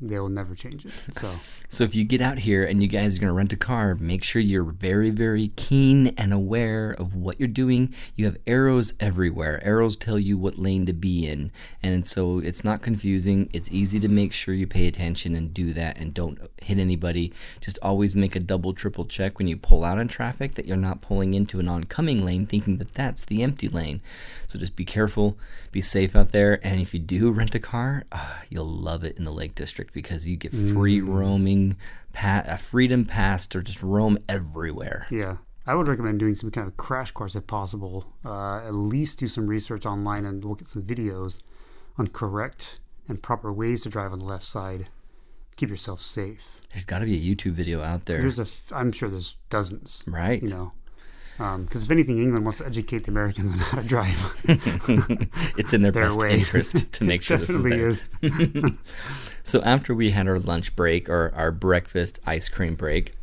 They will never change it. So. *laughs* So if you get out here and you guys are going to rent a car, make sure you're very, very keen and aware of what you're doing. You have arrows everywhere. Arrows tell you what lane to be in. And so it's not confusing. It's easy to make sure you pay attention and do that and don't hit anybody. Just always make a double, triple check when you pull out in traffic that you're not pulling into an oncoming lane thinking that that's the empty lane. So just be careful, be safe out there. And if you do rent a car, ah, you'll love it in the Lake District. Perfect because you get free roaming, pa- a freedom pass to just roam everywhere. Yeah. I would recommend doing some kind of crash course if possible. Uh, at least do some research online and look at some videos on correct and proper ways to drive on the left side. Keep yourself safe. There's got to be a YouTube video out there, There's a, f- I'm sure there's dozens. right? You know, because if anything, England wants to educate the Americans on how to drive. *laughs* it's in their, *laughs* Their best way. interest to make sure *laughs* this is there. is. So after we had our lunch break or our breakfast ice cream break,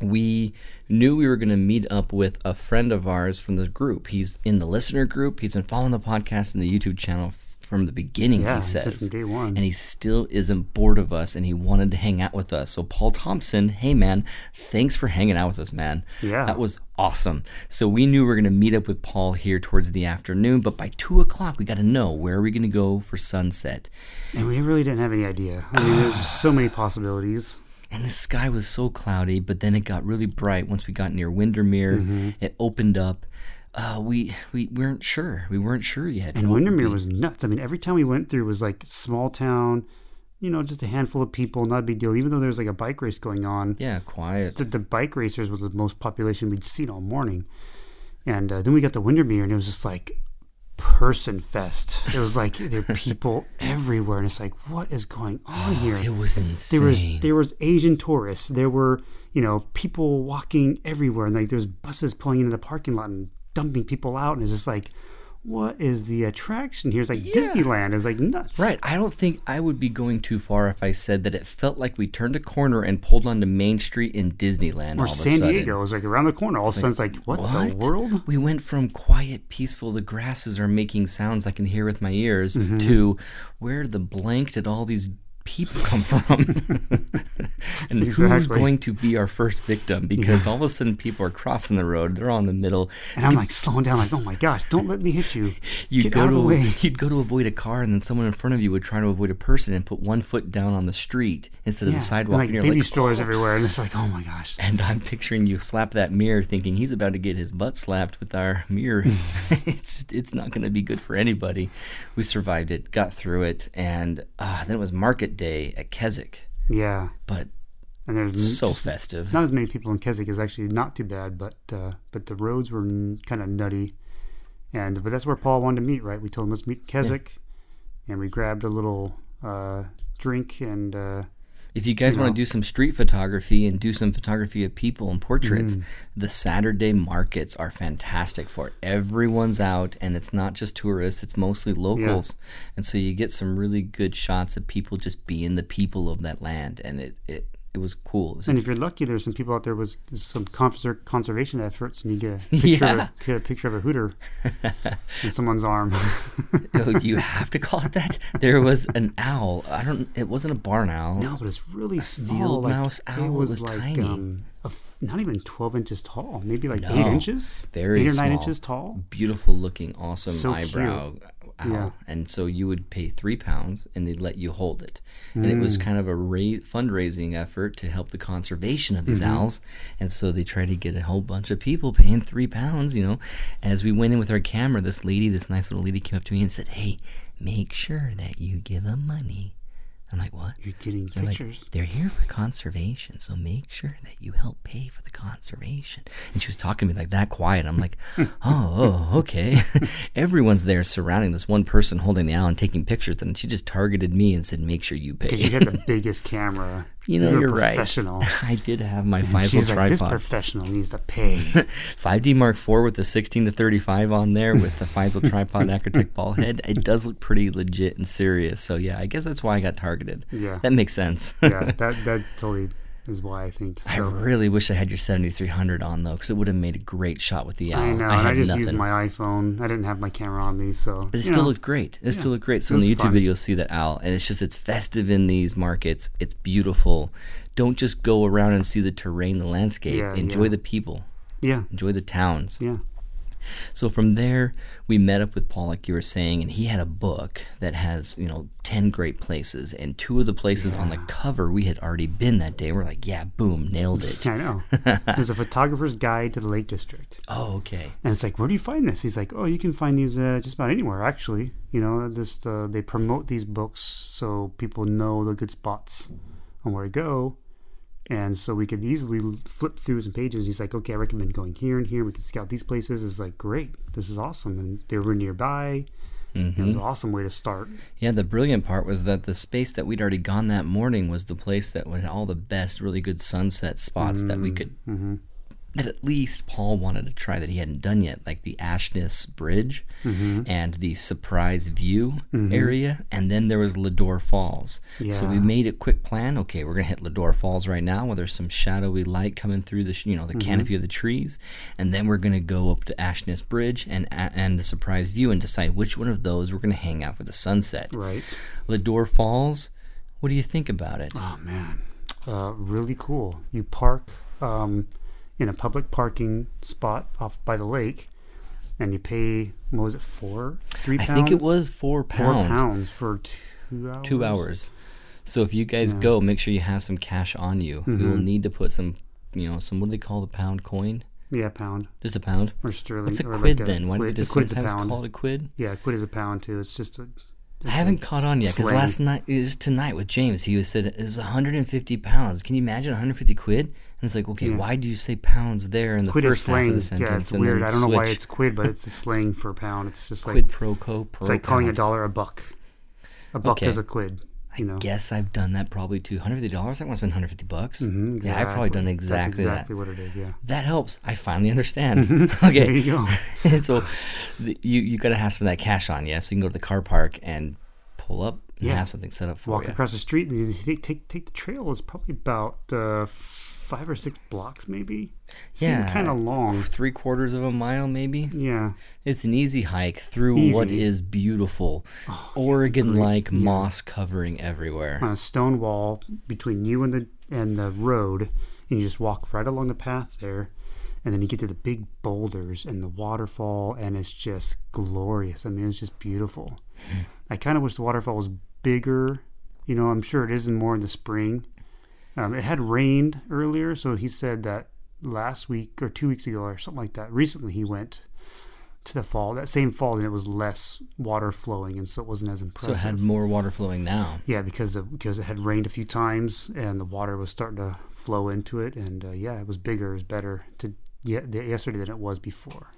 we knew we were going to meet up with a friend of ours from the group. He's in the listener group. He's been following the podcast and the YouTube channel from the beginning. Yeah, he he said says from day one. and he still isn't bored of us, and he wanted to hang out with us. So Paul Thompson, hey man, thanks for hanging out with us, man. Yeah. that was awesome. So we knew we were going to meet up with Paul here towards the afternoon, but by two o'clock we got to know where are we going to go for sunset. And we really didn't have any idea. I mean, there's so many possibilities. And the sky was so cloudy, but then it got really bright once we got near Windermere. Mm-hmm. It opened up. Uh, we we weren't sure. We weren't sure yet. And Windermere was nuts. I mean, every time we went through was like small town, you know, just a handful of people, not a big deal. Even though there was like a bike race going on, yeah quiet. the, the bike racers was the most population we'd seen all morning. And uh, then we got to Windermere, and it was just like person fest. It was like there were people *laughs* everywhere, and it's like, what is going on here? It was insane. there was there was Asian tourists. There were you know people walking everywhere, and like there was buses pulling into the parking lot and dumping people out, and it's just like, what is the attraction here? It's like Disneyland. is like nuts. Right. I don't think I would be going too far if I said that it felt like we turned a corner and pulled onto Main Street in Disneyland. all Or of a San. Diego was like around the corner. All of a sudden, it's like, what, the world? We went from quiet, peaceful, the grasses are making sounds I can hear with my ears, Mm-hmm. to where the blank did all these people come from? *laughs* and who's Exactly. going to be our first victim? Because all of a sudden people are crossing the road, they're on the middle. And I'm like slowing down, like, oh my gosh, don't let me hit you. *laughs* You'd Get go to the way. you'd go to avoid a car, and then someone in front of you would try to avoid a person and put one foot down on the street instead of Yeah. the And, sidewalk. like and you're baby like, strollers "Oh." everywhere, and it's like, oh my gosh. And I'm picturing you slap that mirror, thinking he's about to get his butt slapped with our mirror. *laughs* it's it's not going to be good for anybody. We survived it, got through it, and uh, then it was market day at Keswick. Yeah. But And there's so festive. not as many people in Keswick is actually not too bad, but uh, but the roads were kind of nutty, and but that's where Paul wanted to meet. Right, we told him let's meet in Keswick, and we grabbed a little uh, drink and uh, If you guys you want know. to do some street photography and do some photography of people and portraits, Mm. the Saturday markets are fantastic for it. Everyone's out, and it's not just tourists; it's mostly locals, and so you get some really good shots of people just being the people of that land, and it it, it was cool. It was and if you're lucky, there's some people out there with some conser- conservation efforts, and you get a *laughs* picture, Yeah. of, a, get a picture of a hooter *laughs* in someone's arm. *laughs* oh, do you have to call it that? There was an owl. I don't. It wasn't a barn owl. no, but it's really small. field like, mouse owl It was, was like tiny. Um, a f- not even 12 inches tall, maybe like No. eight inches, Very eight or nine small. inches tall. Beautiful looking, awesome So cute. Yeah. And so you would pay three pounds, and they'd let you hold it. And it Mm. was kind of a ra- fundraising effort to help the conservation of these Mm-hmm. owls. And so they tried to get a whole bunch of people paying three pounds. You know, as we went in with our camera, this lady, this nice little lady, came up to me and said, "Hey, make sure that you give them money." I'm like, "What?" You're getting They're like, pictures. they're here for conservation, so make sure that you help pay for the conservation. And she was talking to me like that quiet. I'm like, *laughs* oh, oh, okay. *laughs* Everyone's there surrounding this one person holding the owl and taking pictures, and she just targeted me and said, make sure you pay. Because you had the *laughs* biggest camera. You know, you're, you're a right. professional. *laughs* I did have my Feisol she's like, this professional needs to pay. *laughs* 5D Mark IV with the 16 to 35 on there with the Feisol *laughs* tripod Acratech ball head. It does look pretty legit and serious. So yeah, I guess that's why I got targeted. Yeah. That makes sense. yeah, that that totally is why I think. I really wish I had your 7300 on though, because it would have made a great shot with the owl. I know, and I just nothing. used my iPhone. I didn't have my camera on me, so. But it still know, looked great. It still looked great. So in the YouTube fun. video, you'll see that owl, and it's just it's festive in these markets. It's beautiful. Don't just go around and see the terrain, the landscape. Yeah, Enjoy yeah. the people. Yeah, Enjoy the towns. yeah. So from there, we met up with Paul, like you were saying, and he had a book that has, you know, 10 great places. And two of the places on the cover we had already been that day. We're like, yeah, boom, nailed it. *laughs* I know. There's a photographer's guide to the Lake District. *laughs* Oh, okay. And it's like, where do you find this? He's like, oh, you can find these uh, just about anywhere, actually. You know, just uh, they promote these books so people know the good spots on where to go. And so we could easily flip through some pages. He's like, okay, I recommend going here and here. We can scout these places. It's like, great, this is awesome. And they were nearby. It was mm-hmm. an awesome way to start. Yeah, the brilliant part was that the space that we'd already gone that morning was the place that had all the best, really good sunset spots that we mm-hmm. could. Mm-hmm. That at least Paul wanted to try that he hadn't done yet, like the Ashness Bridge and the Surprise View area, and then there was Lodore Falls. So we made a quick plan. Okay, we're gonna hit Lodore Falls right now, where there's some shadowy light coming through the you know the canopy of the trees, and then we're gonna go up to Ashness Bridge and and the Surprise View and decide which one of those we're gonna hang out for the sunset. Right. Lodore Falls. What do you think about it? Oh, man. Uh, really cool. You park um, in a public parking spot off by the lake, and you pay, what was it, four? Three Pounds? I think it was four pounds. Four pounds. for two hours. Two hours. So if you guys go, make sure you have some cash on you. We will mm-hmm. need to put some, you know, some what do they call the pound coin? Yeah, pound Just a pound. or sterling. What's a quid like a then? Why do we quid. just a sometimes pound. call it a quid? Yeah, a quid is a pound too. It's just a. I haven't caught on yet because last night it was tonight with James. He was said it was 150 pounds. Can you imagine 150 quid? And it's like, okay, why do you say pounds there in the Quid first half of the sentence? Yeah, it's weird. I don't know why switch it's quid, but it's a *laughs* slang for a pound. It's just like quid pro quo pro it's like calling a dollar a buck. A buck Okay. is a quid. You know. Guess I've done that probably too. 150 dollars. I want to spend 150 bucks. Mhm, Yeah, I've probably done That's exactly, exactly what it is. Yeah. that. That helps. I finally understand. *laughs* Okay, there you go. *laughs* and so the, you you got to have some of that cash on you, so you can go to the car park and pull up and Yeah. have something set up for Walk you. Walk across the street and you take take, take the trail is probably about uh, five or six blocks, maybe. Yeah. kind of long. Three quarters of a mile, maybe. Yeah. It's an easy hike through what Easy. Oh, is beautiful, oh, Oregon-like moss covering everywhere. On a stone wall between you and the and the road, and you just walk right along the path there, and then you get to the big boulders and the waterfall, and it's just glorious. I mean, it's just beautiful. Hmm. I kind of wish the waterfall was bigger. You know, I'm sure it is in more in the spring. Um, it had rained earlier, so he said that last week or two weeks ago or something like that. Recently, he went to the fall that same fall, and it was less water flowing, and so it wasn't as impressive. So it had more water flowing now. Yeah, because of, because it had rained a few times and the water was starting to flow into it, and uh, yeah, it was bigger, it was better to yeah, yesterday than it was before.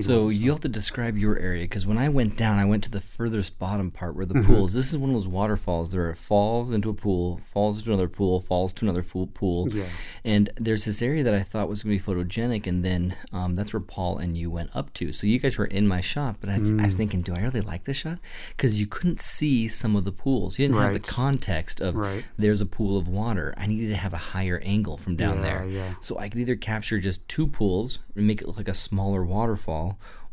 So you have to describe your area because when I went down, I went to the furthest bottom part where the Mm-hmm. pools. This is one of those waterfalls. There are falls into a pool, falls to another pool, falls to another pool, Yeah. and there's this area that I thought was going to be photogenic, and then um, that's where Paul and you went up to. So you guys were in my shot, but I, was- I was thinking, do I really like this shot? Because you couldn't see some of the pools. You didn't have the context of Right. there's a pool of water. I needed to have a higher angle from down Yeah, there. yeah. So I could either capture just two pools and make it look like a smaller waterfall,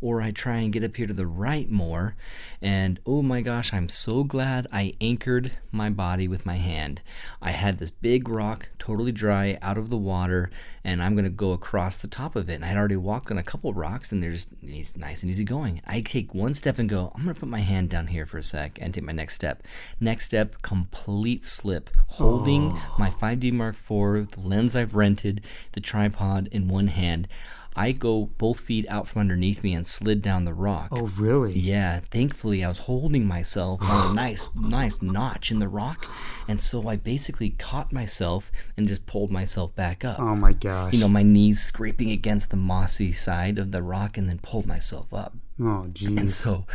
or I try and get up here to the right more. And oh my gosh, I'm so glad I anchored my body with my hand. I had this big rock, totally dry, out of the water, and I'm gonna go across the top of it. And I'd already walked on a couple rocks, and they're just it's nice and easy going. I take one step and go, I'm gonna put my hand down here for a sec and take my next step. Next step, complete slip, holding oh. my 5D Mark IV, the lens I've rented, the tripod in one hand. I go both feet out from underneath me and slid down the rock. Oh, really? Yeah, thankfully I was holding myself on a *sighs* nice, nice notch in the rock, and so I basically caught myself and just pulled myself back up. Oh my gosh. You know, my knees scraping against the mossy side of the rock, and then pulled myself up. oh, jeez. And so,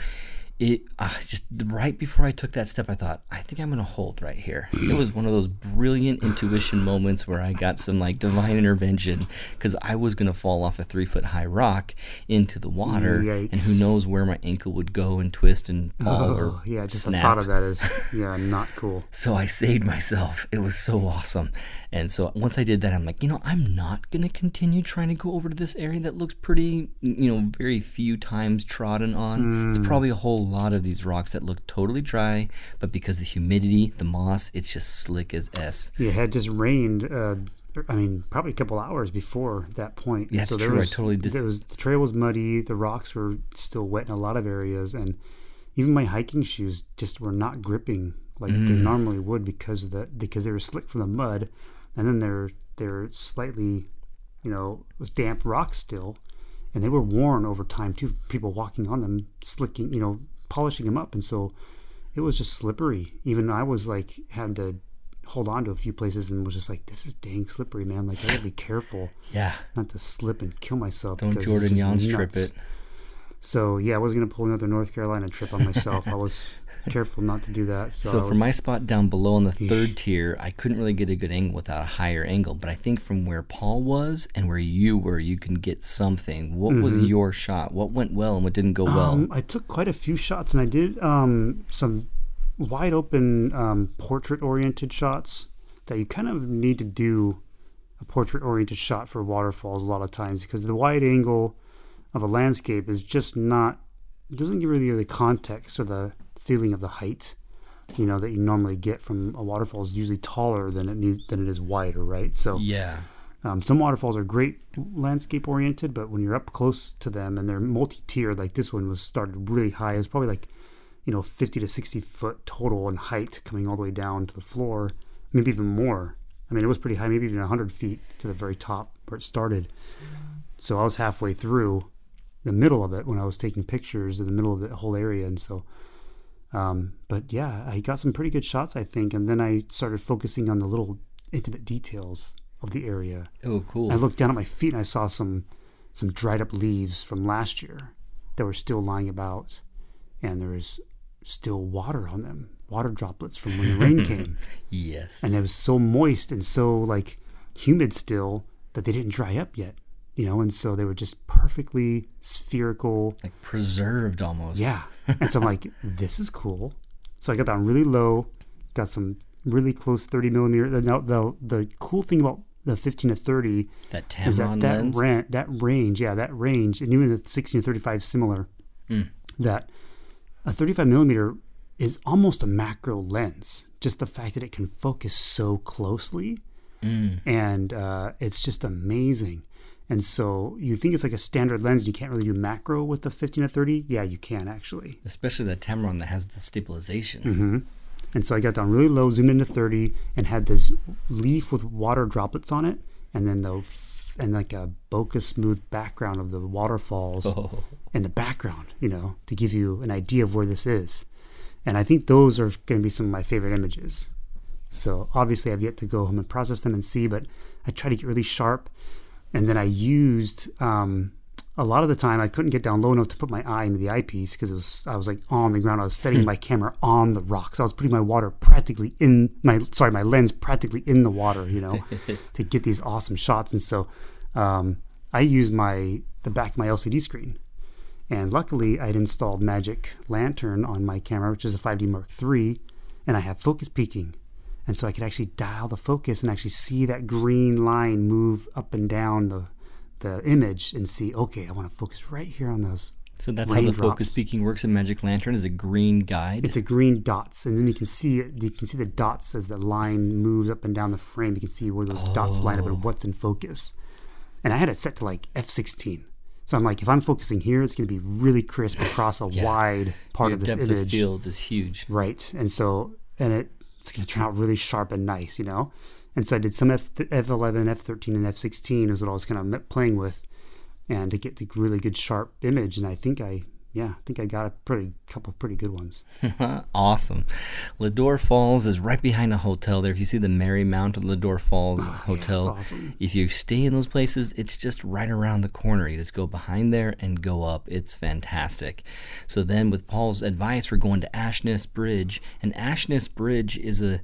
it uh, just right before I took that step, I thought, I think I'm gonna hold right here. It was one of those brilliant intuition moments where I got some like divine intervention because I was gonna fall off a three foot high rock into the water, and who knows where my ankle would go and twist and fall or Oh, yeah, just snap. the thought of that is *laughs* yeah, not cool. So I saved myself. It was so awesome. And so once I did that, I'm like, you know, I'm not going to continue trying to go over to this area that looks pretty, you know, very few times trodden on. It's probably a whole lot of these rocks that look totally dry, but because the humidity, the moss, it's just slick as S. It had just rained uh, I mean, probably a couple hours before that point. Yeah, that's so there true. I Was, totally dis- there was the trail was muddy. The rocks were still wet in a lot of areas, and even my hiking shoes just were not gripping like they Mm. normally would because of the because they were slick from the mud, and then they're they're slightly, you know, it was damp rocks still, and they were worn over time too. People walking on them, slicking, you know, polishing them up, and so it was just slippery. Even I was like having to hold on to a few places and was just like, this is dang slippery, man. Like I gotta be *sighs* careful Yeah. not to slip and kill myself. Don't Jordan just Jans trip it. So yeah, I was gonna pull another North Carolina trip on myself. I was *laughs* careful not to do that. So, So for my spot down below on the third tier, I couldn't really get a good angle without a higher angle. But I think from where Paul was and where you were, you can get something. What was your shot? What went well and what didn't go well? Mm-hmm. Um, I took quite a few shots, and I did um, some wide open um, portrait oriented shots that you kind of need to do a portrait oriented shot for waterfalls a lot of times because the wide angle of a landscape is just not it doesn't give you the context or the feeling of the height you know that you normally get from a waterfall is usually taller than it need, than it is wider right so yeah. um, some waterfalls are great landscape oriented, but when you're up close to them and they're multi tiered, like this one was started really high. It was probably like, you know, 50 to 60 foot total in height coming all the way down to the floor, maybe even more. I mean, it was pretty high, maybe even 100 feet to the very top where it started. So I was halfway through the middle of it when I was taking pictures in the middle of the whole area. And so, um, but yeah, I got some pretty good shots, I think. And then I started focusing on the little intimate details of the area. Oh, cool. I looked down at my feet and I saw some some dried up leaves from last year that were still lying about, and there was still water on them, water droplets from when the rain *laughs* came, yes. and it was so moist and so like humid still that they didn't dry up yet, you know, and so they were just perfectly spherical. like preserved almost. Yeah, and so I'm like, *laughs* this is cool. So I got down really low, got some really close 30 millimeter. The the, the cool thing about the 15 to 30 That is Tamron that that, lens. ran, that range, yeah, that range, and even the 16 to 35 similar, Mm. that a 35 millimeter is almost a macro lens. Just the fact that it can focus so closely, Mm. and uh, it's just amazing. And so you think it's like a standard lens, you can't really do macro with the 15 to 30. Yeah, you can actually. Especially the Tamron that has the stabilization. hmm And so I got down really low, zoomed into 30, and had this leaf with water droplets on it, and then the f- and like a bokeh smooth background of the waterfalls Oh. in the background, you know, to give you an idea of where this is. And I think those are going to be some of my favorite images. So obviously, I've yet to go home and process them and see, but I try to get really sharp. And then I used um, a lot of the time I couldn't get down low enough to put my eye into the eyepiece because it was I was like on the ground. I was setting my camera on the rocks. I was putting my water practically in my sorry my lens practically in the water, you know, *laughs* to get these awesome shots. And so um, I used my the back of my LCD screen. And luckily, I'd installed Magic Lantern on my camera, which is a 5D Mark III, and I have focus peaking. And so I could actually dial the focus and actually see that green line move up and down the, the image and see, okay, I want to focus right here on those. So that's how the focus peaking works in Magic Lantern is a green guide. It's a green dots, and then you can see it. You can see the dots as the line moves up and down the frame. You can see where those dots line up Oh. and what's in focus. And I had it set to like f16. So I'm like, if I'm focusing here, it's going to be really crisp across a *sighs* Yeah. wide part Your of this depth of field is huge. Right. And so, and it, it's going to turn out really sharp and nice, you know? And so I did some F, F11, F13, and F16 is what I was kind of playing with and to get the really good sharp image. And I think I, yeah, I think I got a pretty couple of pretty good ones. *laughs* awesome. Lodore Falls is right behind a hotel there. If you see the Marymount Lodore Falls Oh, Yeah, Hotel, awesome. if you stay in those places, it's just right around the corner. You just go behind there and go up. It's fantastic. So then, with Paul's advice, we're going to Ashness Bridge, and Ashness Bridge is a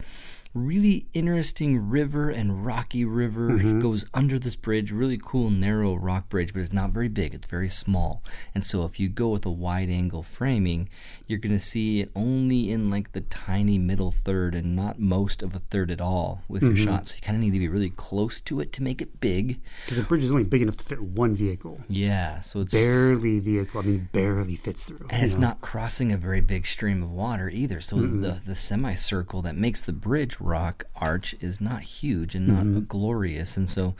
really interesting river and rocky river. Mm-hmm. It goes under this bridge really cool narrow rock bridge but it's not very big. It's very small. And so if you go with a wide angle framing you're going to see it only in like the tiny middle third and not most of a third at all with Mm-hmm. your shot so you kind of need to be really close to it to make it big Because the bridge is only big enough to fit one vehicle. yeah so it's Barely vehicle. I mean, barely fits through. and it's know? not crossing a very big stream of water either. So the the semicircle that makes the bridge rock arch is not huge and not glorious, and so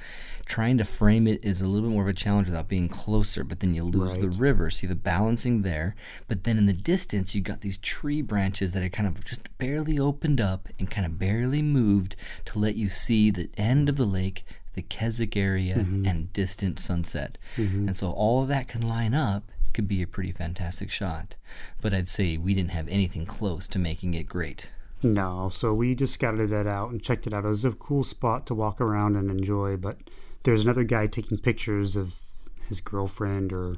trying to frame it is a little bit more of a challenge without being closer. But then you lose the river, so you have a balancing there. But then in the distance, you got these tree branches that are kind of just barely opened up and kind of barely moved to let you see the end of the lake, the Keswick area, mm-hmm. and distant sunset. Mm-hmm. And so all of that can line up. Could be a pretty fantastic shot, but I'd say we didn't have anything close to making it great. No, so we just scouted that out and checked it out. It was a cool spot to walk around and enjoy, but there's another guy taking pictures of his girlfriend or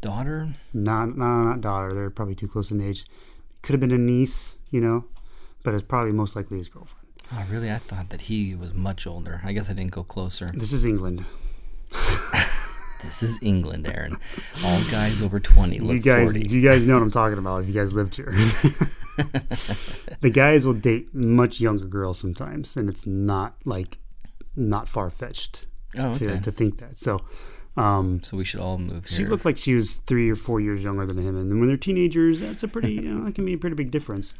Daughter, not no, not daughter. They're probably too close in age. Could have been a niece, you know, but it's probably most likely his girlfriend. oh, really? I thought that he was much older. I guess I didn't go closer. This is England. *laughs* This is England, Aaron. All guys over twenty look you guys, forty. you guys know what I'm talking about if you guys lived here. *laughs* the guys will date much younger girls sometimes, and it's not like not far fetched oh, to, to think that. So, um, so we should all move She here. looked like she was three or four years younger than him, and when they're teenagers, that's a pretty, you know, that can be a pretty big difference.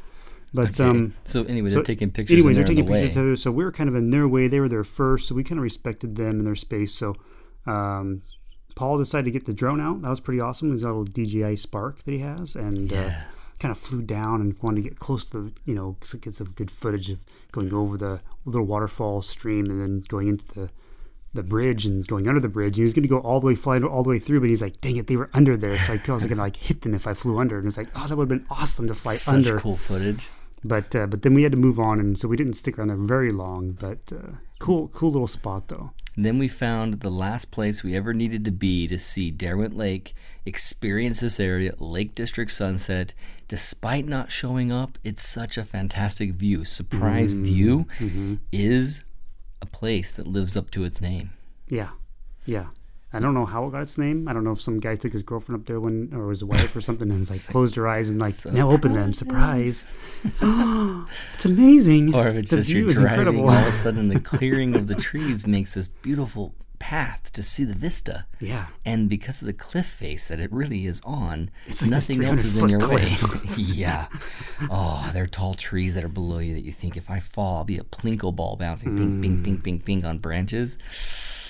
But Okay. um, so anyway, they're taking pictures. anyways, they're they're taking the pictures together, so we were kind of in their way. They were there first, so we kind of respected them and their space. So um, Paul decided to get the drone out. That was pretty awesome. His little DJI Spark that he has, and uh, kind of flew down and wanted to get close to the, you know, so get some good footage of going over the little waterfall stream and then going into the the bridge and going under the bridge. He was going to go all the way, flying all the way through, but he's like, "Dang it, they were under there." So I was going to like hit them if I flew under. And it's like, "Oh, that would have been awesome to fly Such under." cool footage. But uh, but then we had to move on, and so we didn't stick around there very long. But uh, cool, cool little spot though. Then we found the last place we ever needed to be to see Derwent Lake, experience this area, Lake District sunset. Despite not showing up, it's such a fantastic view. Surprise Mm-hmm. view is a place that lives up to its name. Yeah, yeah. I don't know how it got its name. I don't know if some guy took his girlfriend up there when, or his wife or something, and it's like *laughs* closed her eyes and like *laughs* now open them. Surprise! *gasps* it's amazing. Or if it's the just view you're driving, incredible. all of a sudden the *laughs* clearing of the trees makes this beautiful path to see the vista. yeah, And because of the cliff face that it really is on, It's like nothing else is in your 300-foot way. *laughs* yeah. Oh, there are tall trees that are below you that you think if I fall, I'll be a plinko ball bouncing ping, ping, Mm. ping, ping, ping on branches.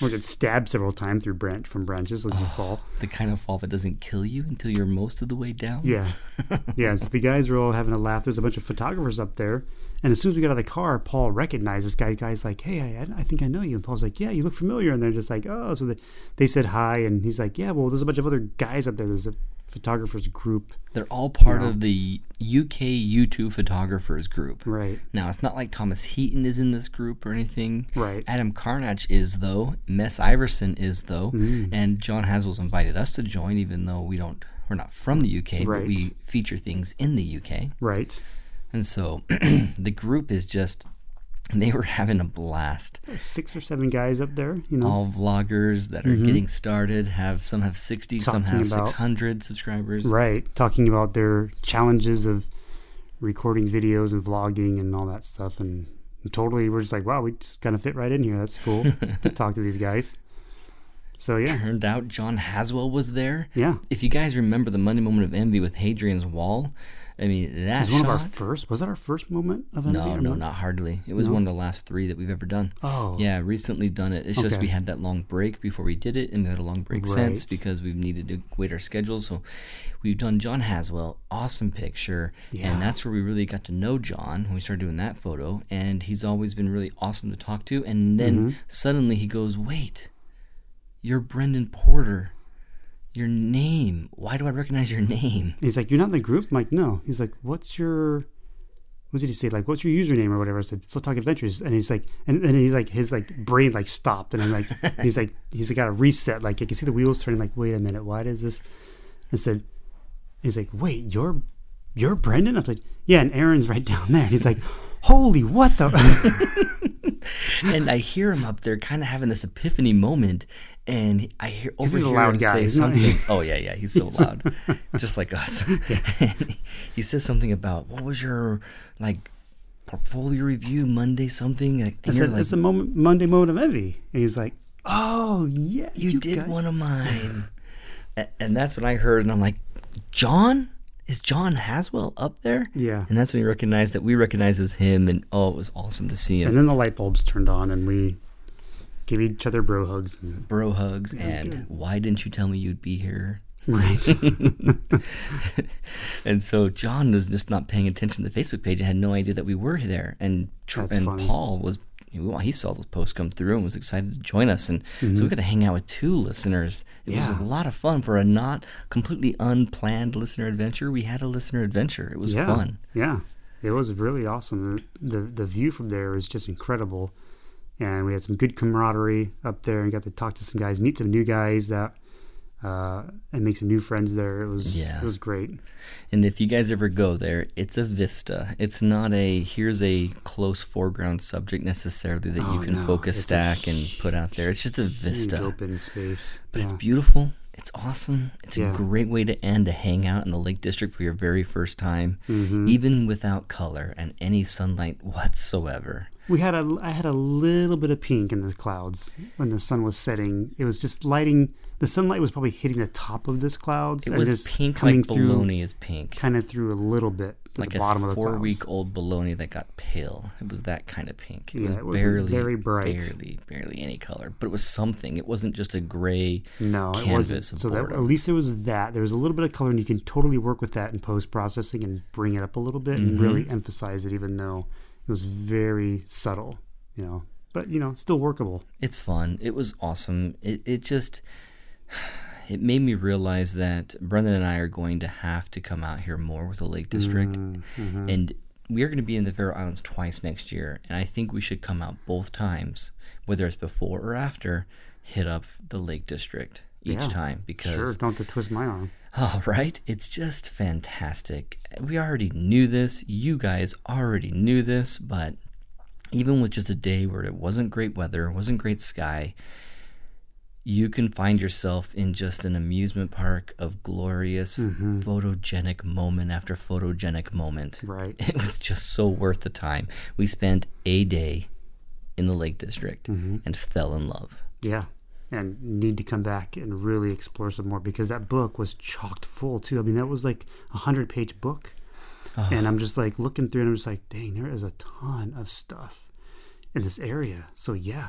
or get stabbed several times through branch from branches as you fall. The kind of fall that doesn't kill you until you're most of the way down. Yeah, *laughs* yeah. So the guys were all having a laugh. There's a bunch of photographers up there, and as soon as we got out of the car, Paul recognized this guy. Guy's like, "Hey, I, I think I know you." And Paul's like, "Yeah, you look familiar." And they're just like, "Oh." So they, they said hi, and he's like, "Yeah, well, there's a bunch of other guys up there. There's a photographers group, They're all part Yeah. of the UK YouTube photographers group. right? Now, it's not like Thomas Heaton is in this group or anything. Right. Adam Karnacz is, though. Mads Iversen is, though. Mm. And John Haswell's invited us to join, even though we don't, we're not from the UK, Right. but we feature things in the UK. Right. And so *clears throat* the group is just, they were having a blast. Six or seven guys up there. You know, All vloggers that are getting started have, some have 60, some Mm-hmm. Have about- 600 subscribers. right? Talking about their challenges of recording videos and vlogging and all that stuff, and, and totally, we're just like, wow, we just kind of fit right in here. That's cool *laughs* to talk to these guys. So yeah, Turned out John Haswell was there. yeah. If you guys remember the Monday Moment of Envy with Hadrian's Wall, I mean, that was one of our first. Was that our first moment of envy? No, no, what? not hardly. It was No? one of the last three that we've ever done. Oh, Yeah, recently done it. It's just we had that long break before we did it, and we had a long break since because we've needed to wait our schedules. So we've done John Haswell, awesome picture, Yeah. and that's where we really got to know John when we started doing that photo. And he's always been really awesome to talk to. And then Mm-hmm. suddenly he goes, "Wait, you're Brendan Porter." Your name. Why do I recognize your name? He's like, you're not in the group. I'm like, no. He's like, what's your, what did he say? Like, what's your username or whatever? I said, Full Talk Adventures. And he's like, and then he's like, his like brain like stopped, and I'm like, *laughs* he's like, he's got a reset. Like, I can see the wheels turning. Like, wait a minute, why does this? I said, he's like, wait, you're, you're Brendan. I'm like, yeah, and Aaron's right down there. And he's like, holy, what the? *laughs* *laughs* *laughs* and I hear him up there kind of having this epiphany moment, and I hear He's a loud him guy, say something. *laughs* oh yeah, yeah, he's so loud, just like us. *laughs* He says something about what was your like portfolio review Monday something, like, I said, like, it's a moment, Monday moment of envy. And he's like, oh yeah, you, did got- one of mine, and that's when I heard, and I'm like, John. Is John Haswell up there? Yeah. And that's when we recognized that we recognized as him, and oh, it was awesome to see him. And then the light bulbs turned on, and we gave each other bro hugs. And, Bro hugs, and why didn't you tell me you'd be here? right. *laughs* And so John was just not paying attention to the Facebook page and had no idea that we were there. And That's and funny. Paul was, well, he saw those posts come through and was excited to join us. And so Mm-hmm. we got to hang out with two listeners. It was a lot of fun for a not completely unplanned listener adventure. We had a listener adventure. It was yeah. fun. Yeah. It was really awesome. The, the the view from there was just incredible. And we had some good camaraderie up there and got to talk to some guys, meet some new guys that uh, and make some new friends there. It was Yeah. it was great. And if you guys ever go there, it's a vista. It's not a here's a close foreground subject necessarily that you Oh, can no, focus it's stack and put out there. It's just a vista. open space. But yeah. it's beautiful. It's awesome. It's Yeah. a great way to end to hang out in the Lake District for your very first time, Mm-hmm. even without color and any sunlight whatsoever. We had a I had a little bit of pink in the clouds when the sun was setting. It was just lighting. The sunlight was probably hitting the top of this clouds. It and was pink coming like through, bologna is pink. kind of through a little bit to Like the bottom a of the four week old bologna that got pale. It was that kind of pink. It Yeah, was it wasn't barely, very bright. barely, barely any color. But it was something. It wasn't just a gray No, it canvas wasn't. So that, at least it was that. There was a little bit of color, and you can totally work with that in post processing and bring it up a little bit and Mm-hmm. really emphasize it, even though it was very subtle. You know, but you know, still workable. It's fun. It was awesome. It it just it made me realize that Brendan and I are going to have to come out here more with the Lake District, Mm-hmm. and we are going to be in the Faroe Islands twice next year. And I think we should come out both times, whether it's before or after. Hit up the Lake District each Yeah, time because Sure, don't twist my arm. all right? It's just fantastic. We already knew this. You guys already knew this, but even with just a day where it wasn't great weather, wasn't great sky, you can find yourself in just an amusement park of glorious mm-hmm. photogenic moment after photogenic moment. Right. *laughs* It was just so worth the time. We spent a day in the Lake District mm-hmm. and fell in love. Yeah. And need to come back and really explore some more because that book was chocked full too. I mean, that was like a hundred page book. And I'm just like looking through and I'm just like, dang, there is a ton of stuff in this area. So yeah.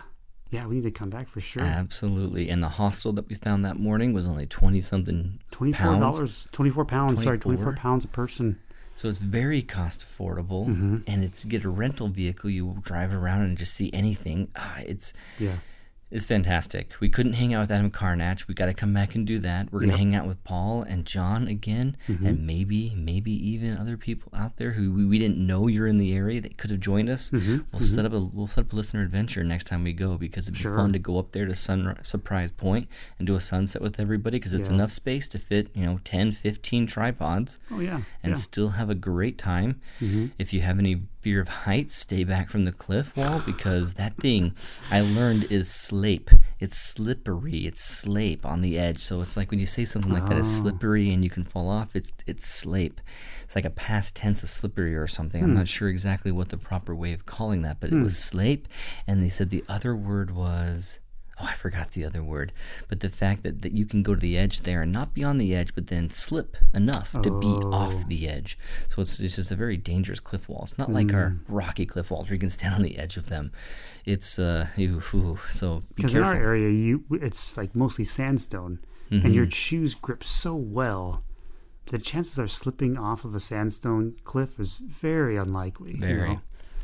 Yeah, we need to come back for sure. Absolutely. And the hostel that we found that morning was only 20 something Twenty four dollars. twenty-four pounds. Sorry, 24? twenty-four pounds a person. So it's very cost affordable. Mm-hmm. And it's get a rental vehicle. You drive around and just see anything. Ah, it's Yeah, it's fantastic. We couldn't hang out with Adam Karnacz. We got to come back and do that. We're gonna Yep. hang out with Paul and John again, mm-hmm. and maybe maybe even other people out there who we, we didn't know you're in the area that could have joined us. Mm-hmm. We'll mm-hmm. set up a we'll set up a listener adventure next time we go because it'd be Sure. fun to go up there to Sun Surprise Point and do a sunset with everybody because it's Yeah. enough space to fit you know 10, 15 tripods Oh yeah, and yeah. Mm-hmm. still have a great time. If you have any fear of heights, stay back from the cliff wall because that thing I learned is slape. It's slippery. It's slape on the edge. So it's like when you say something like that, it's Oh. slippery and you can fall off. It's it's slape. It's like a past tense of slippery or something. Hmm. I'm not sure exactly what the proper way of calling that, but it was slape. And they said the other word was oh, I forgot the other word. But the fact that, that you can go to the edge there and not be on the edge, but then slip enough to be Oh. off the edge. So it's, it's just a very dangerous cliff wall. It's not like our Hmm. rocky cliff walls where you can stand on the edge of them. It's, uh, ew, ooh, so be Because in careful. our area, you it's like mostly sandstone, Mm-hmm. and your shoes grip so well. The chances are slipping off of a sandstone cliff is very unlikely. you know?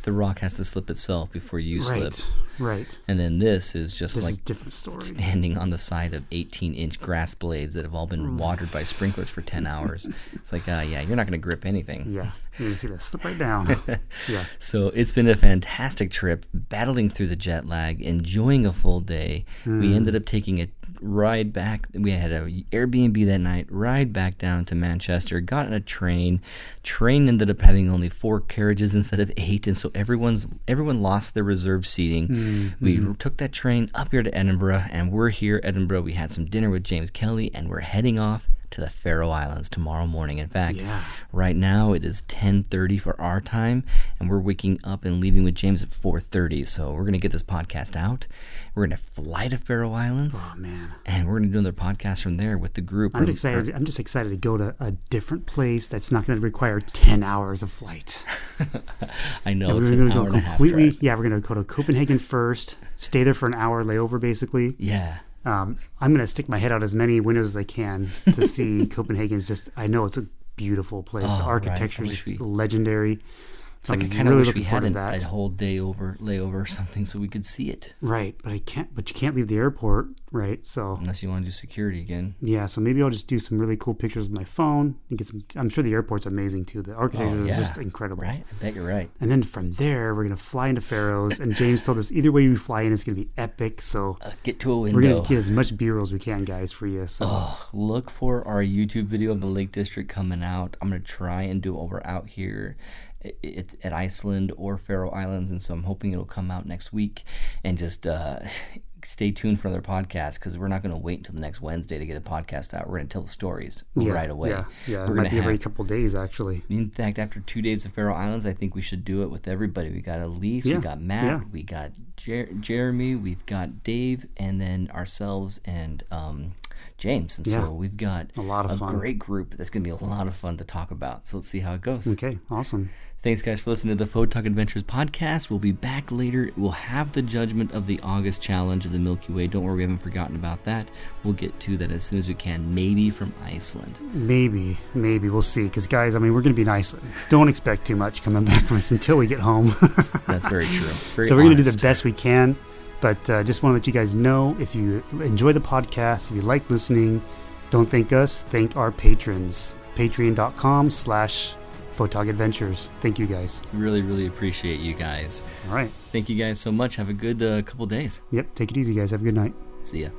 The rock has to slip itself before you Right. slip. Right. And then this is just This like is a different story. standing on the side of 18 inch grass blades that have all been watered by sprinklers for 10 hours. It's like, uh, yeah, you're not going to grip anything. Yeah. You're just gonna slip right down. *laughs* yeah. So it's been a fantastic trip, battling through the jet lag, enjoying a full day. We hmm. ended up taking a ride back. We had a Airbnb that night, ride back down to Manchester, got in a train. Train ended up having only four carriages instead of eight, and so everyone's everyone lost their reserved seating. Hmm, we hmm. took that train up here to Edinburgh, and we're here Edinburgh. We had some dinner with James Kelly, and we're heading off to the Faroe Islands tomorrow morning. In fact, Yeah. right now it is 10:30 for our time, and we're waking up and leaving with James at 4:30. So we're gonna get this podcast out. We're gonna fly to Faroe Islands, Oh man. and we're gonna do another podcast from there with the group. I'm just excited. I'm just excited to go to a different place that's not going to require ten hours of flight. *laughs* I know we're it's gonna go and a half completely. Yeah, we're going to go to Copenhagen first. Stay there for an hour layover, basically. Yeah. Um, I'm going to stick my head out as many windows as I can to see *laughs* Copenhagen. Is just. I know it's a beautiful place. Oh, the architecture I is just we- legendary. It's like I kind of really wish we had an- a whole day over layover or something so we could see it. Right, but I can't. But you can't leave the airport, right? So Unless you want to do security again. yeah, so maybe I'll just do some really cool pictures with my phone and get some. I'm sure the airport's amazing too. The architecture Oh, is just incredible. Right? I bet you're right. And then from there, we're gonna fly into Faroes. And James told us either way we fly in, it's gonna be epic. So Uh, get to a window. we're gonna get as much B-roll as we can, guys, for you. So Oh, look for our YouTube video of the Lake District coming out. I'm gonna try and do it while we're out here i- i- at Iceland or Faroe Islands, and so I'm hoping it'll come out next week. And just uh, *laughs* stay tuned for another podcast because we're not gonna wait until the next Wednesday to get a podcast out. We're gonna tell the stories yeah, right away. Yeah, yeah. It We're might gonna be every have- couple days, actually. In fact, after two days of Faroe Islands, I think we should do it with everybody. We got Elise, Yeah, we got Matt, yeah. we got Jer- Jeremy, we've got Dave, and then ourselves and um, James. And Yeah. so we've got A lot of a fun. great group. That's going to be a lot of fun to talk about. So let's see how it goes. Okay, awesome. Thanks, guys, for listening to the Photog Adventures podcast. We'll be back later. We'll have the judgment of the August challenge of the Milky Way. Don't worry, we haven't forgotten about that. We'll get to that as soon as we can, maybe from Iceland. Maybe, maybe we'll see. Because guys, I mean, we're gonna be in Iceland. Don't expect too much coming *laughs* back from us until we get home. *laughs* That's very true. Very so we're going to do the best we can but uh, just want to let you guys know if you enjoy the podcast if you like listening don't thank us thank our patrons patreon.com slash photog adventures thank you guys Really, really appreciate you guys. all right Thank you guys so much. Have a good uh, couple days. yep take it easy guys have a good night See ya.